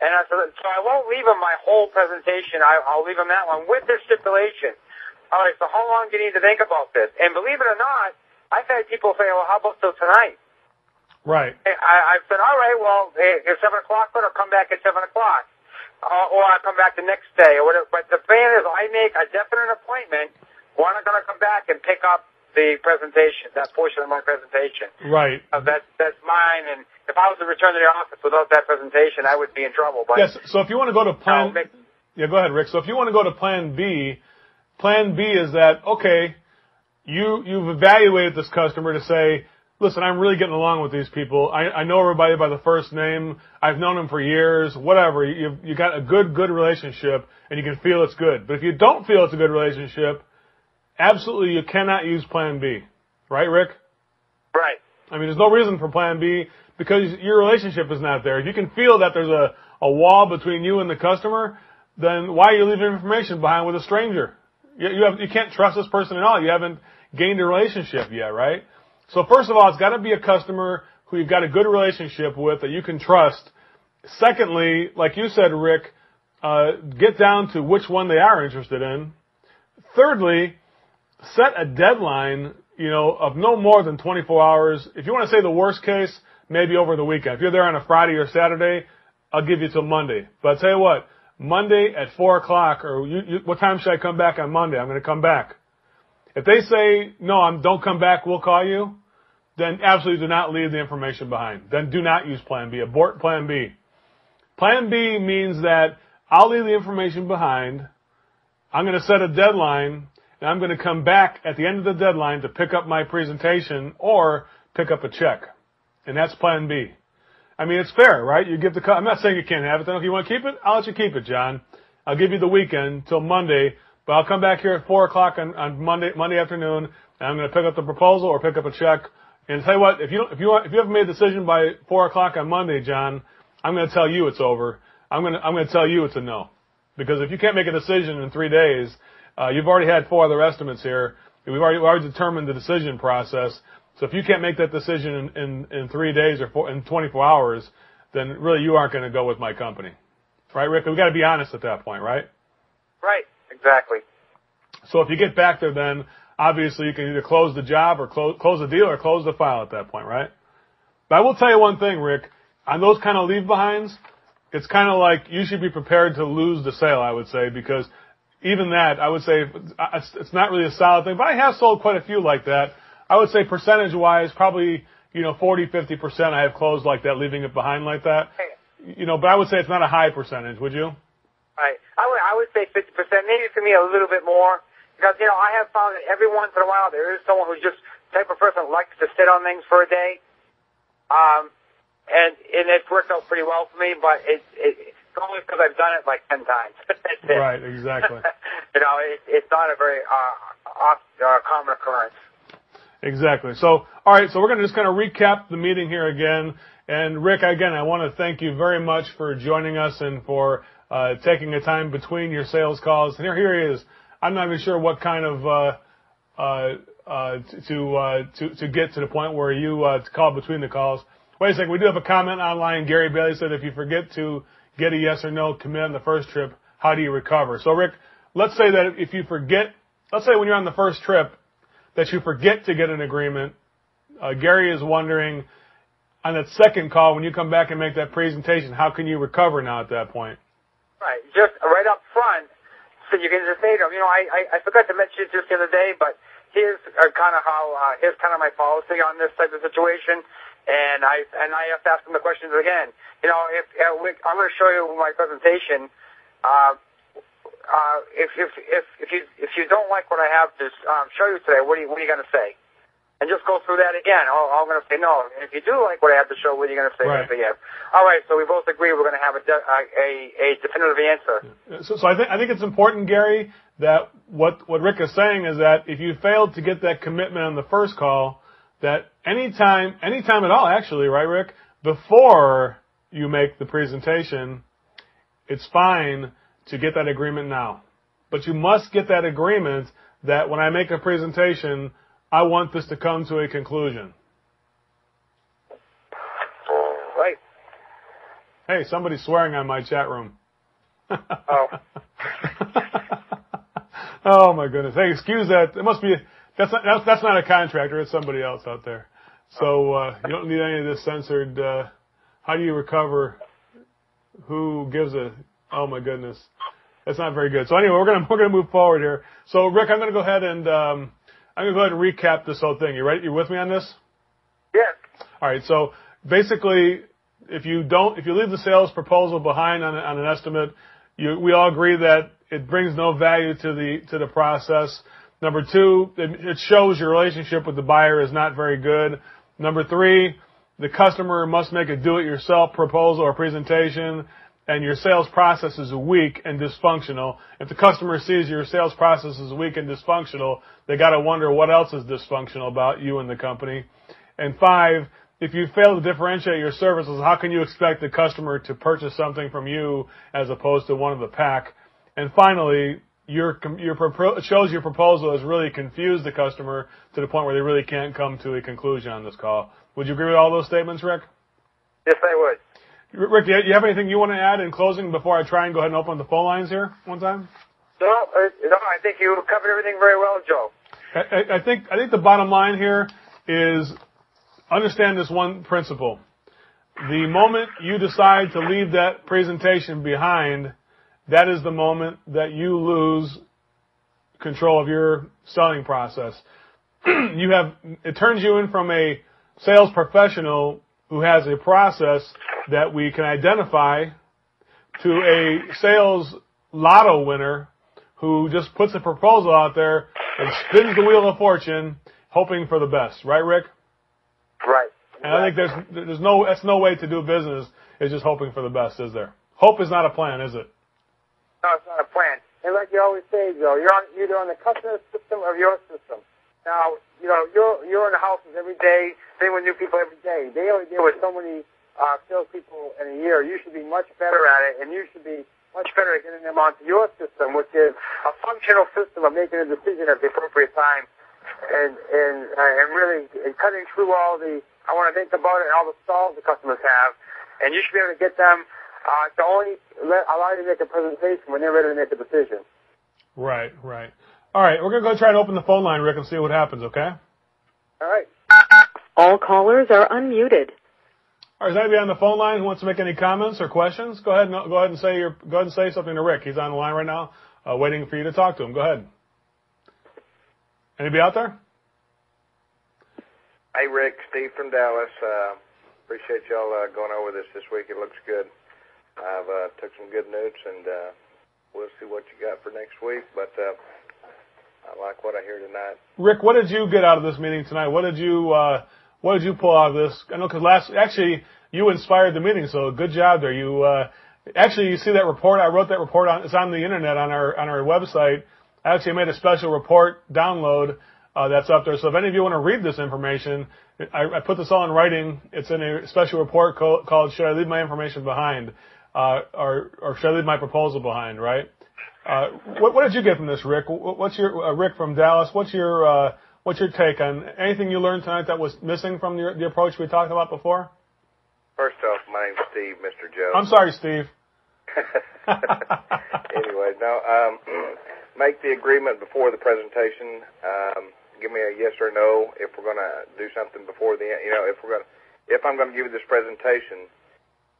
and I, so, so I won't leave them my whole presentation. I, I'll leave them that one with their stipulation. All right. So how long do you need to think about this? And believe it or not, I've had people say, "Well, how about till tonight?" Right. I, I've said, "All right. Well, if seven o'clock, but I'll come back at seven o'clock." Uh, or I come back the next day or whatever. But the plan is I make a definite appointment when I'm going to come back and pick up the presentation, that portion of my presentation. Right. Uh, that, that's mine. And if I was to return to the office without that presentation, I would be in trouble. But yes. So if you want to go to plan, make, yeah, go ahead, Rick. So if you want to go to plan B, plan B is that okay? You you've evaluated this customer to say, listen, I'm really getting along with these people. I, I know everybody by the first name. I've known them for years, whatever. You, you got a good, good relationship and you can feel it's good. But if you don't feel it's a good relationship, absolutely you cannot use plan B. Right, Rick? Right. I mean, there's no reason for plan B because your relationship is not there. If you can feel that there's a, a wall between you and the customer, then why are you leaving information behind with a stranger? You, you have, you can't trust this person at all. You haven't gained a relationship yet, right? So first of all, it's got to be a customer who you've got a good relationship with that you can trust. Secondly, like you said, Rick, uh, get down to which one they are interested in. Thirdly, set a deadline, you know, of no more than 24 hours. If you want to say the worst case, maybe over the weekend. If you're there on a Friday or Saturday, I'll give you till Monday. But I'll tell you what, Monday at 4 o'clock, or you, you, what time should I come back on Monday? I'm going to come back. If they say, no, I'm, don't come back, we'll call you, then absolutely do not leave the information behind. Then do not use plan B. Abort plan B. Plan B means that I'll leave the information behind. I'm going to set a deadline and I'm going to come back at the end of the deadline to pick up my presentation or pick up a check. And that's plan B. I mean, it's fair, right? You give the, I'm not saying you can't have it. Then if you want to keep it, I'll let you keep it, John. I'll give you the weekend till Monday, I'll come back here at four o'clock on, on Monday, Monday afternoon and I'm going to pick up the proposal or pick up a check. And tell you what, if you don't, if you if you haven't made a decision by four o'clock on Monday, John, I'm going to tell you it's over. I'm going to, I'm going to tell you it's a no. Because if you can't make a decision in three days, uh, you've already had four other estimates here. We've already, we've already determined the decision process. So if you can't make that decision in, in, three days or four, in 24 hours, then really you aren't going to go with my company. Right, Rick? We've got to be honest at that point, right? Right, exactly. So if you get back there then, obviously you can either close the job or close, close the deal or close the file at that point, right? But I will tell you one thing, Rick. On those kind of leave behinds, it's kind of like you should be prepared to lose the sale, I would say, because even that, I would say it's, it's not really a solid thing, but I have sold quite a few like that. I would say percentage wise, probably, you know, 40, 50% I have closed like that, leaving it behind like that. You know, but I would say it's not a high percentage, would you? Right. Would, say 50%, maybe for me a little bit more. Because, you know, I have found that every once in a while there is someone who's just the type of person likes to sit on things for a day. Um, and, and it's worked out pretty well for me, but it, it, it's only because I've done it like 10 times. right, exactly. you know, it, it's not a very, uh, off, uh, common occurrence. Exactly. So, all right. So we're going to just kind of recap the meeting here again. And Rick, again, I want to thank you very much for joining us and for taking the time between your sales calls. And here, here he is. I'm not even sure what kind of uh, uh, uh, to uh, to to get to the point where you uh, call between the calls. Wait a second, we do have a comment online. Gary Bailey said if you forget to get a yes or no commit on the first trip, how do you recover? So Rick, let's say that if you forget, let's say when you're on the first trip that you forget to get an agreement. Uh, Gary is wondering on that second call when you come back and make that presentation, how can you recover now at that point? Right, just right up front so you can just say to them, you know, I, I, I forgot to mention it just the other day, but here's uh, kind of how, uh, here's kind of my policy on this type of situation. And I, and I have to ask them the questions again. You know, if, uh, we, I'm going to show you my presentation, uh, uh, if, if, if, if you, if you don't like what I have to um, show you today, what are you, what are you going to say? And just go through that again. Oh, I'm going to say no. And if you do like what I have to show, what are you going to say? Right. Say yes. All right. So we both agree we're going to have a, de- a, a definitive answer. So, so I think I think it's important, Gary, that what what Rick is saying is that if you failed to get that commitment on the first call, that anytime anytime at all, actually, right, Rick, before you make the presentation, it's fine to get that agreement now. But you must get that agreement that when I make a presentation, I want this to come to a conclusion. Right. Hey, somebody's swearing on my chat room. Oh. oh my goodness. Hey, excuse that. It must be, that's not, that's, that's not a contractor. It's somebody else out there. So, uh, you don't need any of this censored, uh, how do you recover who gives a, oh my goodness. That's not very good. So anyway, we're gonna, we're gonna move forward here. So Rick, I'm gonna go ahead and, um, I'm gonna go ahead and recap this whole thing. You ready? You with me on this? Yes. All right. So basically, if you don't, if you leave the sales proposal behind on, on an estimate, you, we all agree that it brings no value to the to the process. Number two, it, it shows your relationship with the buyer is not very good. Number three, the customer must make a do-it-yourself proposal or presentation and your sales process is weak and dysfunctional. If the customer sees your sales process is weak and dysfunctional, they gotta wonder what else is dysfunctional about you and the company. And five, if you fail to differentiate your services, how can you expect the customer to purchase something from you as opposed to one of the pack? And finally, your, your shows your proposal has really confused the customer to the point where they really can't come to a conclusion on this call. Would you agree with all those statements, Rick? Yes, I would. Rick, do you have anything you want to add in closing before I try and go ahead and open the phone lines here one time? No, uh, no, I think you covered everything very well, Joe. I, I think I think the bottom line here is understand this one principle. The moment you decide to leave that presentation behind, that is the moment that you lose control of your selling process. you have it turns you in from a sales professional who has a process that we can identify to a sales lotto winner who just puts a proposal out there and spins the wheel of fortune hoping for the best. Right, Rick? Right. And I think there's there's no that's no way to do business is just hoping for the best, is there? Hope is not a plan, is it? No, it's not a plan. And like you always say, Joe, you're on either on the customer system or your system. Now, you know, you're you're in the houses every day, dealing with new people every day. They only deal with so many uh, salespeople in a year. You should be much better at it, and you should be much better at getting them onto your system, which is a functional system of making a decision at the appropriate time, and and uh, and really and cutting through all the I want to think about it and all the stalls the customers have, and you should be able to get them uh, to only let, allow you to make a presentation when they're ready to make a decision. Right, right. All right, we're gonna go try and open the phone line, Rick, and see what happens. Okay. All right. All callers are unmuted. All right, is anybody on the phone line who wants to make any comments or questions? Go ahead and go ahead and say your go ahead and say something to Rick. He's on the line right now, uh, waiting for you to talk to him. Go ahead. Anybody out there? Hey, Rick, Steve from Dallas. Uh, appreciate y'all uh, going over this this week. It looks good. I've uh, took some good notes, and uh, we'll see what you got for next week. But uh, I like what I hear tonight. Rick, what did you get out of this meeting tonight? What did you uh, what did you pull out of this? I know because last actually you inspired the meeting, so good job there. You uh, actually you see that report? I wrote that report on. It's on the internet on our on our website. I actually made a special report download uh, that's up there. So if any of you want to read this information, I, I put this all in writing. It's in a special report co- called "Should I Leave My Information Behind?" Uh, or, or should I leave my proposal behind? Right? Uh, what, what did you get from this, Rick? What's your uh, Rick from Dallas? What's your uh, what's your take on anything you learned tonight that was missing from the, the approach we talked about before? First off, my name's Steve, Mr. Joe. I'm sorry, Steve. anyway, no. Um, make the agreement before the presentation. Um, give me a yes or no if we're going to do something before the you know if we're going to if I'm going to give you this presentation.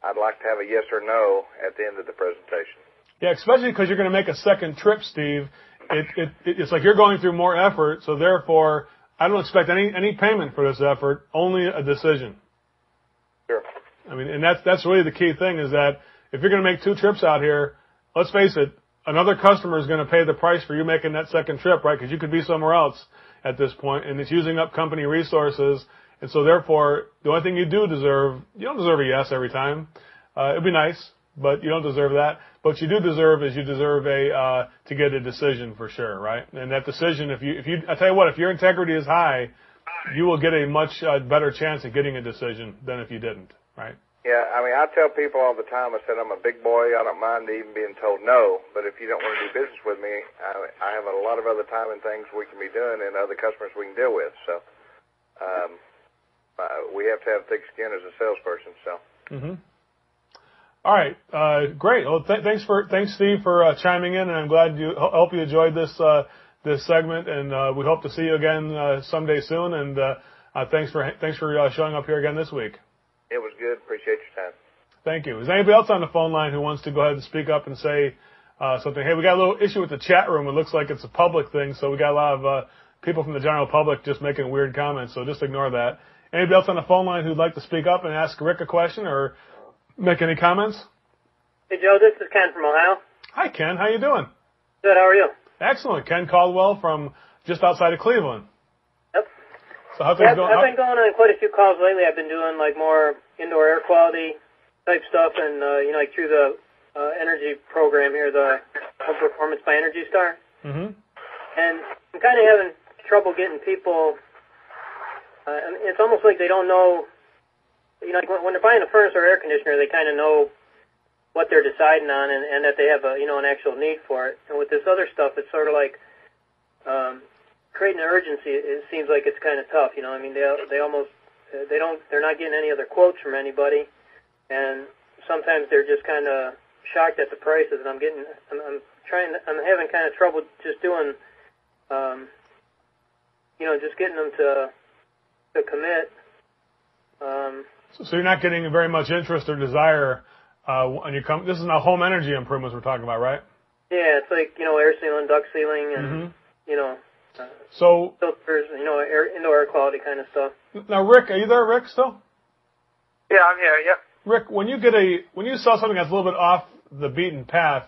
I'd like to have a yes or no at the end of the presentation. Yeah, especially because you're going to make a second trip, Steve. It, it, it's like you're going through more effort, so therefore, I don't expect any any payment for this effort, only a decision. Sure. I mean, and that's that's really the key thing is that if you're going to make two trips out here, let's face it, another customer is going to pay the price for you making that second trip, right? Because you could be somewhere else at this point, and it's using up company resources. And so therefore, the only thing you do deserve, you don't deserve a yes every time. Uh, it'd be nice, but you don't deserve that. What you do deserve is you deserve a uh, to get a decision for sure, right? And that decision, if you if you, I tell you what, if your integrity is high, you will get a much uh, better chance at getting a decision than if you didn't, right? Yeah, I mean, I tell people all the time. I said I'm a big boy. I don't mind even being told no. But if you don't want to do business with me, I, I have a lot of other time and things we can be doing, and other customers we can deal with. So, um, uh, we have to have thick skin as a salesperson. So. Mm-hmm. All right, uh, great. Well, th- thanks for thanks Steve for uh, chiming in, and I'm glad you hope you enjoyed this uh, this segment, and uh, we hope to see you again uh, someday soon. And uh, uh thanks for thanks for showing up here again this week. It was good. Appreciate your time. Thank you. Is there anybody else on the phone line who wants to go ahead and speak up and say something? Hey, we got a little issue with the chat room. It looks like it's a public thing, so we got a lot of uh people from the general public just making weird comments. So just ignore that. Anybody else on the phone line who'd like to speak up and ask Rick a question or Make any comments? Hey Joe, this is Ken from Ohio. Hi Ken, how you doing? Good, how are you? Excellent. Ken Caldwell from just outside of Cleveland. Yep. So how things yeah, going? I've been going on quite a few calls lately. I've been doing like more indoor air quality type stuff, and uh, you know, like through the uh, energy program here, the Home Performance by Energy Star. Mm-hmm. And I'm kind of having trouble getting people. Uh, I mean, it's almost like they don't know you know, like when they're buying a furnace or air conditioner, they kind of know what they're deciding on and, and that they have a, you know, an actual need for it. And with this other stuff, it's sort of like, um, creating an urgency. It seems like it's kind of tough, you know. I mean, they they almost they don't they're not getting any other quotes from anybody, and sometimes they're just kind of shocked at the prices. And I'm getting I'm, I'm trying I'm having kind of trouble just doing, um, you know, just getting them to to commit. Um, you're not getting very much interest or desire uh, when you come. This is now home energy improvements we're talking about, right? Yeah, it's like you know air sealing, duct sealing, and mm-hmm. you know So filters, you know, air, indoor air quality kind of stuff. now, Rick, are you there, Rick? Still, Yeah, I'm here. Yep. Rick, when you get a when you sell something that's a little bit off the beaten path,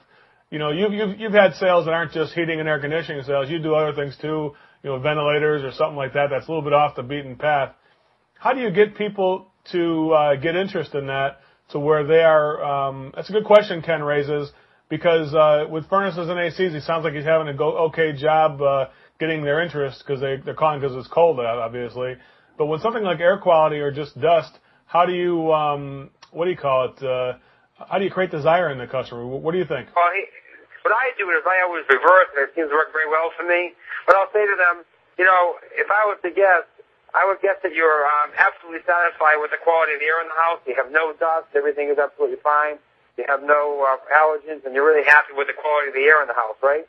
you know, you've you've you've had sales that aren't just heating and air conditioning sales. You do other things too, you know, ventilators or something like that. That's a little bit off the beaten path. How do you get people to uh, get interest in that to where they are? Um, that's a good question Ken raises because uh, with furnaces and ACs, he sounds like he's having a go okay job uh, getting their interest because they they're calling because it's cold out, obviously. But with something like air quality or just dust, how do you um, what do you call it? Uh, how do you create desire in the customer? What, what do you think? Well, he, what I do is I always reverse, and it seems to work very well for me. But I'll say to them, you know, if I was to guess, I would guess that you're um, absolutely satisfied with the quality of the air in the house. You have no dust. Everything is absolutely fine. You have no uh, allergens, and you're really happy with the quality of the air in the house, right?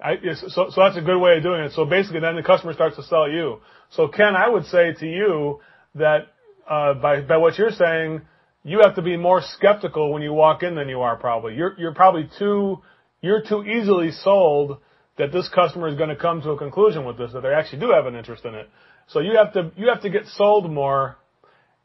I, yes, so, so that's a good way of doing it. So basically, then the customer starts to sell you. So Ken, I would say to you that uh, by by what you're saying, you have to be more skeptical when you walk in than you are probably. You're you're probably too you're too easily sold that this customer is going to come to a conclusion with this that they actually do have an interest in it. So you have to you have to get sold more.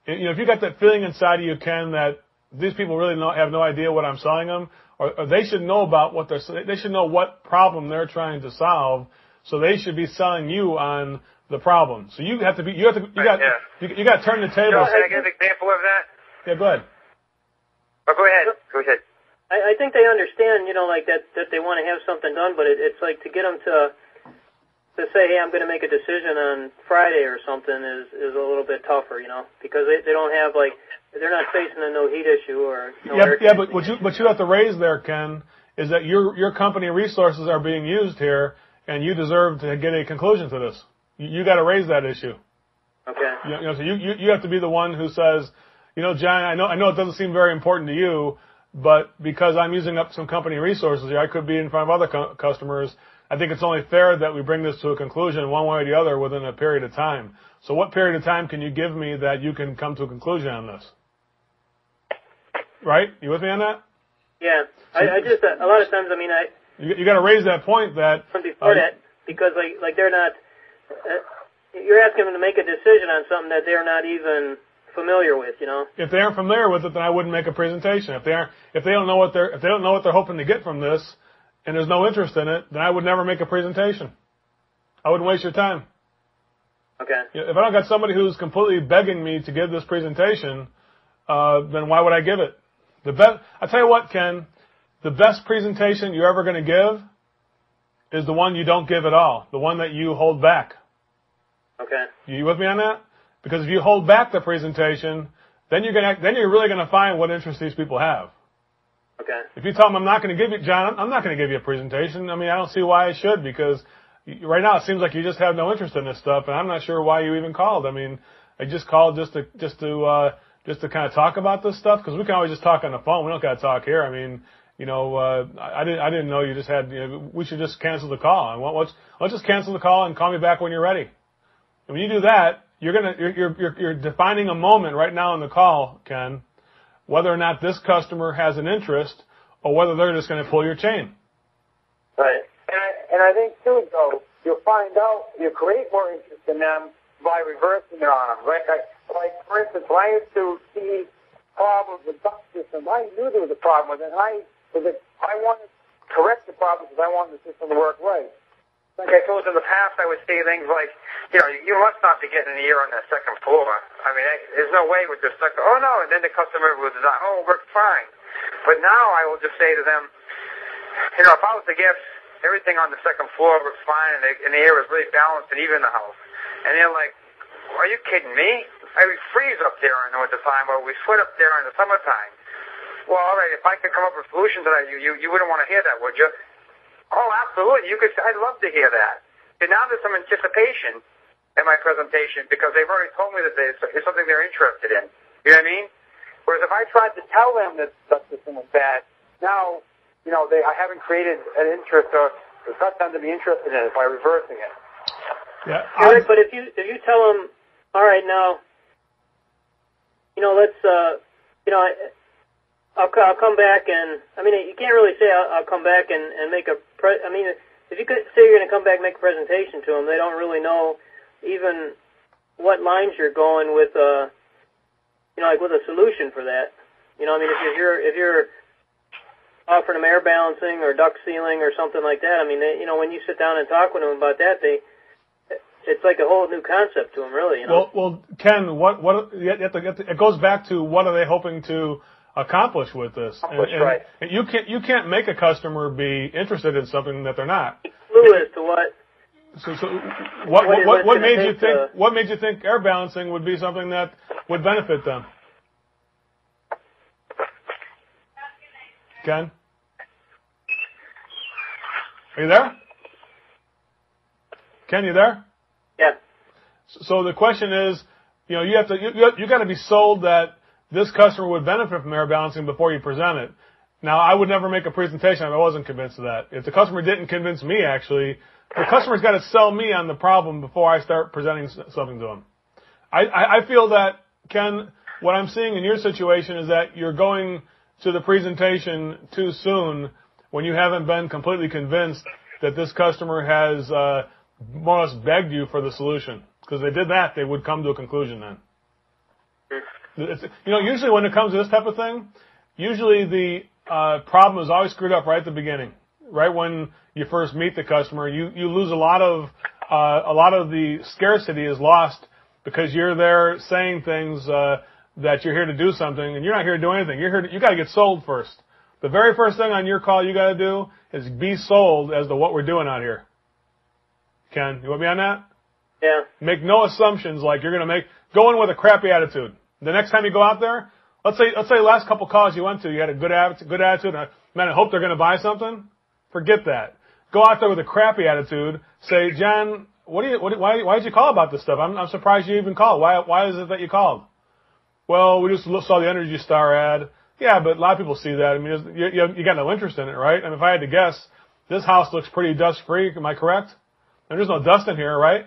You know, if you got that feeling inside of you, Ken, that these people really know, have no idea what I'm selling them, or, or they should know about what they're they should know what problem they're trying to solve. So they should be selling you on the problem. So you have to be you have to you got Yeah. you, you got to turn the Joe, tables. can I give an example of that? Yeah, go ahead. Oh, go ahead. Go ahead. I, I think they understand, you know, like that that they want to have something done, but it, it's like to get them to to say, hey, I'm going to make a decision on Friday or something is is a little bit tougher, you know, because they they don't have like they're not facing a no heat issue or no Yeah, yeah, but what you what you have to raise there, Ken, is that your your company resources are being used here, and you deserve to get a conclusion to this. You, you got to raise that issue. okay. You you know, so you, you you have to be the one who says, you know, John, I know I know it doesn't seem very important to you, but because I'm using up some company resources here, I could be in front of other cu- customers. I think it's only fair that we bring this to a conclusion one way or the other within a period of time. So what period of time can you give me that you can come to a conclusion on this? Right? You with me on that? Yeah, I, I just a lot of times, I mean, I You, you got to raise that point that from before Uh, that because like like they're not. Uh, you're asking them to make a decision on something that they're not even familiar with, you know. if they aren't familiar with it, then I wouldn't make a presentation. If they aren't, if they don't know what they're, if they don't know what they're hoping to get from this, and there's no interest in it, then I would never make a presentation. I wouldn't waste your time. Okay. If I don't got somebody who's completely begging me to give this presentation, uh, then why would I give it? The best, I tell you what, Ken, the best presentation you're ever going to give is the one you don't give at all, the one that you hold back. Okay. You with me on that? Because if you hold back the presentation, then you're gonna then you're really gonna find what interest these people have. Okay. If you tell them I'm not going to give you, John, I'm not going to give you a presentation. I mean, I don't see why I should because right now it seems like you just have no interest in this stuff, and I'm not sure why you even called. I mean, I just called just to just to uh, just to kind of talk about this stuff because we can always just talk on the phone. We don't got to talk here. I mean, you know, uh, I I didn't I didn't know you just had. You know, we should just cancel the call. And let's let's just cancel the call and call me back when you're ready. And when you do that, you're gonna you're you're you're, you're defining a moment right now in the call, Ken, whether or not this customer has an interest or whether they're just going to pull your chain. Right. And I, and I think too, though, you'll find out you create more interest in them by reversing it on them. Like, I, like for instance, when I used to see problems with duct systems, I knew there was a problem with it. I, with it, I wanted to correct the problem because I wanted the system to work right. Like I told in the past, I would say things like, you know, you must not be getting the air on the second floor. I mean, there's no way with the second. Oh no! And then the customer would design, oh, works fine. But now I will just say to them, you know, if I was to guess everything on the second floor works fine and the, and the air is really balanced and even in the house, and they're like, are you kidding me? I would freeze up there in the wintertime, or we sweat up there in the summertime. Well, all right, if I could come up with a solution that, you, you, you wouldn't want to hear that, would you? Oh, absolutely. You could. I'd love to hear that. And now there's some anticipation in my presentation because they've already told me that there's, it's something they're interested in. You know what I mean? Whereas if I tried to tell them that the system was bad, now, you know, they I haven't created an interest or it's got them to be interested in it by reversing it. Yeah. Eric, but if you if you tell them, all right, now, you know, let's, uh, you know, I, I'll, I'll come back and I mean, you can't really say I'll, I'll come back and and make a. Pre- I mean, if you could say you're going to come back and make a presentation to them, they don't really know even what lines you're going with. Uh, you know, like with a solution for that. You know, I mean, if you're if you're offering them air balancing or duct sealing or something like that, I mean, they, you know, when you sit down and talk with them about that, they it's like a whole new concept to them, really. You know? Well, well, Ken, what what you have to, you to, it goes back to what are they hoping to accomplish with this? And, and, right. And you can't you can't make a customer be interested in something that they're not. Clue to what. So, so what what, what, what made you think to... what made you think air balancing would be something that would benefit them? Ken, are you there? Ken, you there? Yeah. So the question is, you know, you have to you you got to be sold that this customer would benefit from air balancing before you present it. Now, I would never make a presentation if I wasn't convinced of that. If the customer didn't convince me, actually, the customer's got to sell me on the problem before I start presenting something to them. I, feel that, Ken, what I'm seeing in your situation is that you're going to the presentation too soon when you haven't been completely convinced that this customer has uh, more or less begged you for the solution. Because if they did that, they would come to a conclusion then. It's, you know, usually when it comes to this type of thing, usually the uh, problem is always screwed up right at the beginning, right when you first meet the customer. You you lose a lot of uh, a lot of the scarcity is lost because you're there saying things uh, that you're here to do something, and you're not here to do anything. You're here. To, you got to get sold first. The very first thing on your call you got to do is be sold as to what we're doing out here. Ken, you want me on that? Yeah. Make no assumptions like you're going to make. Go in with a crappy attitude. The next time you go out there, let's say let's say the last couple calls you went to, you had a good attitude, good attitude. And, man, I hope they're going to buy something. Forget that. Go out there with a crappy attitude. Say, John, what do you, what, why, why did you call about this stuff? I'm, I'm surprised you even called. Why, why is it that you called? Well, we just saw the Energy Star ad. Yeah, but a lot of people see that. I mean, you, you, you got no interest in it, right? And if I had to guess, this house looks pretty dust free. Am I correct? And there's no dust in here, right?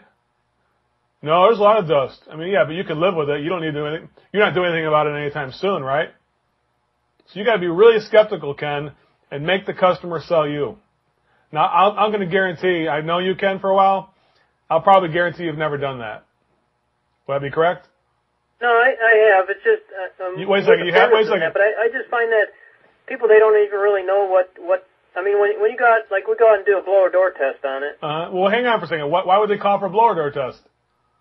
No, there's a lot of dust. I mean, yeah, but you can live with it. You don't need to do anything. You're not doing anything about it anytime soon, right? So you got to be really skeptical, Ken, and make the customer sell you. Now, i am going to guarantee. I know you, Ken, for a while. I'll probably guarantee you've never done that. Would that be correct? No, I, I have. It's just uh, um, you, wait a second. You have wait a second. That, but I, I just find that people they don't even really know what what. I mean, when when you got like we go out and do a blower door test on it. Uh, well, hang on for a second. Why, why would they call for a blower door test?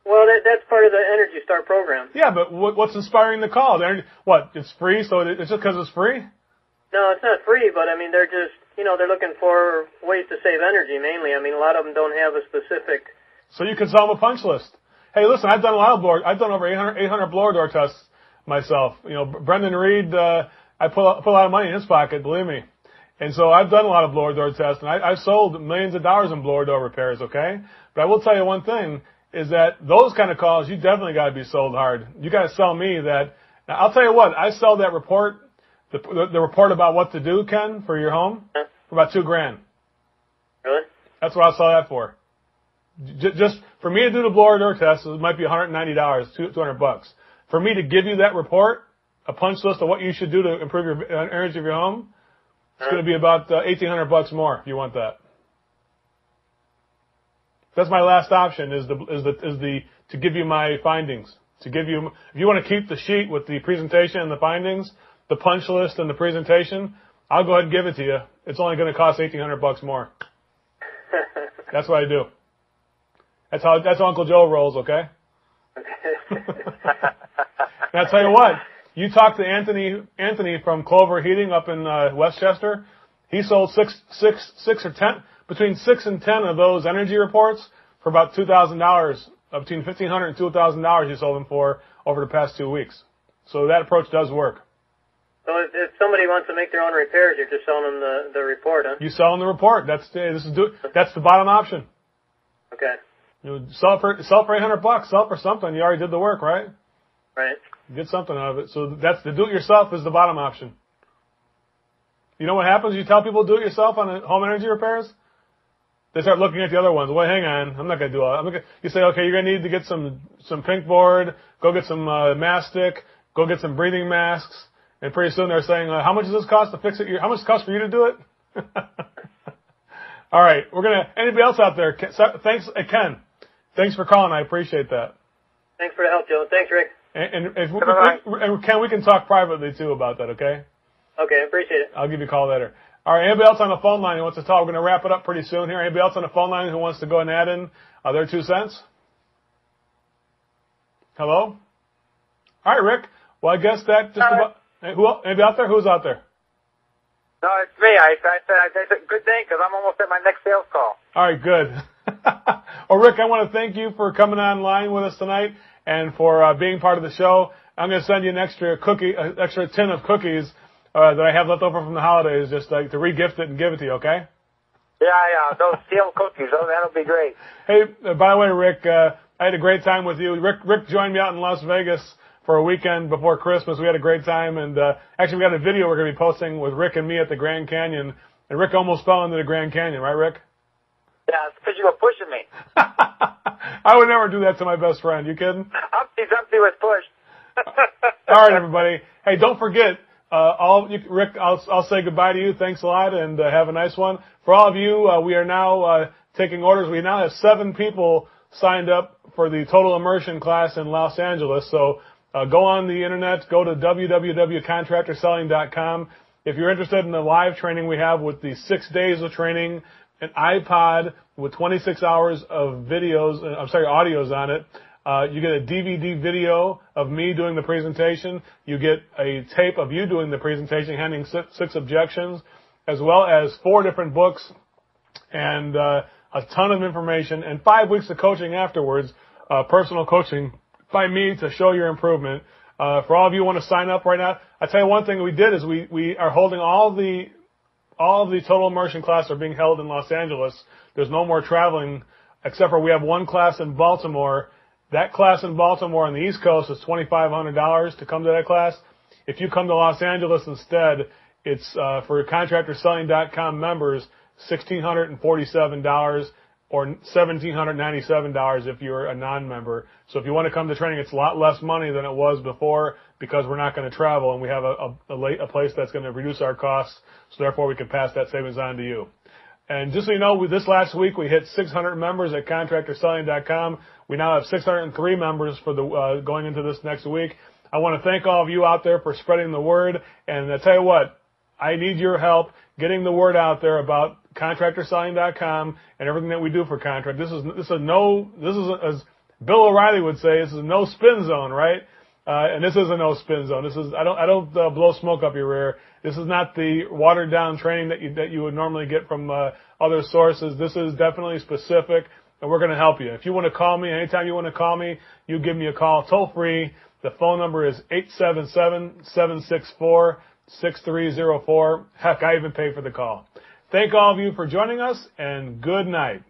Well, that, that's part of the Energy Star program. Yeah, but what, what's inspiring the call? What? It's free, so it's just because it's free? No, it's not free, but I mean, they're just, you know, they're looking for ways to save energy mainly. I mean, a lot of them don't have a specific. So you can sell them a punch list. Hey, listen, I've done a lot of blower, I've done over 800, 800 blower door tests myself. You know, Brendan Reed, uh, I put, put a lot of money in his pocket, believe me. And so I've done a lot of blower door tests, and I, I've sold millions of dollars in blower door repairs, okay? But I will tell you one thing, is that those kind of calls, you definitely got to be sold hard. You got to sell me that. Now, I'll tell you what, I sell that report, the, the, the report about what to do, Ken, for your home, for about two grand. Really? That's what I'll sell that for. J- just for me to do the blower door test, it might be $190, 200 bucks. For me to give you that report, a punch list of what you should do to improve your uh, energy of your home, it's going to be about uh, 1800 bucks more if you want that. That's my last option is the, is the, is the, to give you my findings. To give you, if you want to keep the sheet with the presentation and the findings, the punch list and the presentation, I'll go ahead and give it to you. It's only going to cost 1800 bucks more. That's what I do. That's how, that's how Uncle Joe rolls, okay? and I'll tell you what, you talk to Anthony, Anthony from Clover Heating up in, uh, Westchester. He sold six, six, six or ten, between six and ten of those energy reports for about two thousand dollars, between fifteen hundred and two thousand dollars. You sold them for over the past two weeks. So that approach does work. So if, if somebody wants to make their own repairs, you're just selling them the, the report, huh? You sell them the report. That's the, this is do, that's the bottom option. Okay. You sell for sell for eight hundred bucks. Sell for something. You already did the work, right? Right. Get something out of it. So that's the do-it-yourself is the bottom option. You know what happens? You tell people do it yourself on home energy repairs. They start looking at the other ones. Well, hang on. I'm not going to do all that. I'm gonna, you say, okay, you're going to need to get some, some pink board, go get some, uh, mastic, go get some breathing masks. And pretty soon they're saying, uh, how much does this cost to fix it? How much does it cost for you to do it? All right, we're gonna. Anybody else out there? Ken, so- thanks, uh, Ken. Thanks for calling. I appreciate that. Thanks for the help, Joe. Thanks, Rick. And, and if we, we- and Ken, we can talk privately too about that. Okay. Okay, appreciate it. I'll give you a call later. All right. Anybody else on the phone line who wants to talk? We're gonna wrap it up pretty soon here. Anybody else on the phone line who wants to go and add in uh, their two cents? Hello. All right, Rick. Well, I guess that just about. Hey, Who? el- Anybody out there? Who's out there? No, it's me. I, I said I said good thing because I'm almost at my next sales call. All right, good. well, Rick, I want to thank you for coming online with us tonight and for uh, being part of the show. I'm going to send you an extra cookie, an extra tin of cookies uh, that I have left over from the holidays, just like to regift it and give it to you. Okay? Yeah, yeah, those steel cookies. Oh, that'll be great. Hey, uh, by the way, Rick, uh, I had a great time with you. Rick, Rick joined me out in Las Vegas for a weekend before Christmas. We had a great time, and uh, actually, we got a video we're going to be posting with Rick and me at the Grand Canyon. And Rick almost fell into the Grand Canyon, right, Rick? Yeah, it's because you were pushing me. I would never do that to my best friend. You kidding? Humpty Dumpty was pushed. All right, everybody. Hey, don't forget, uh, Rick, I'll, I'll say goodbye to you. Thanks a lot, and uh, have a nice one. For all of you, uh, we are now uh, taking orders. We now have seven people signed up for the total immersion class in Los Angeles. So uh, go on the internet, go to www.contractorselling.com. If you're interested in the live training we have with the six days of training, an iPod with 26 hours of videos, uh, I'm sorry, audios on it. Uh, you get a DVD video of me doing the presentation. You get a tape of you doing the presentation, handling six, objections, as well as four different books and uh, a ton of information and five weeks of coaching afterwards, uh, personal coaching by me to show your improvement. For all of you who want to sign up right now, I tell you one thing we did is we, are holding all the all of the total immersion classes are being held in Los Angeles. There's no more traveling except for we have one class in Baltimore. That class in Baltimore on the East Coast is $2,500 to come to that class. If you come to Los Angeles instead, it's uh, for contractorselling.com members $1,647 or $1,797 if you're a non-member. So if you want to come to training, it's a lot less money than it was before because we're not going to travel and we have a, a, a, late, a place that's going to reduce our costs. So therefore we can pass that savings on to you. And just so you know, this last week we hit 600 members at contractorselling.com. We now have 603 members for the uh, going into this next week. I want to thank all of you out there for spreading the word. And I tell you what, I need your help getting the word out there about contractorselling.com and everything that we do for contract. This is this is no. This is as Bill O'Reilly would say, this is a no spin zone, right? Uh, and this is a no spin zone. This is I don't I don't uh, blow smoke up your rear. This is not the watered down training that you that you would normally get from uh, other sources. This is definitely specific, and we're going to help you. If you want to call me anytime you want to call me, you give me a call toll free. The phone number is eight seven seven seven six four six three zero four. Heck, I even pay for the call. Thank all of you for joining us, and good night.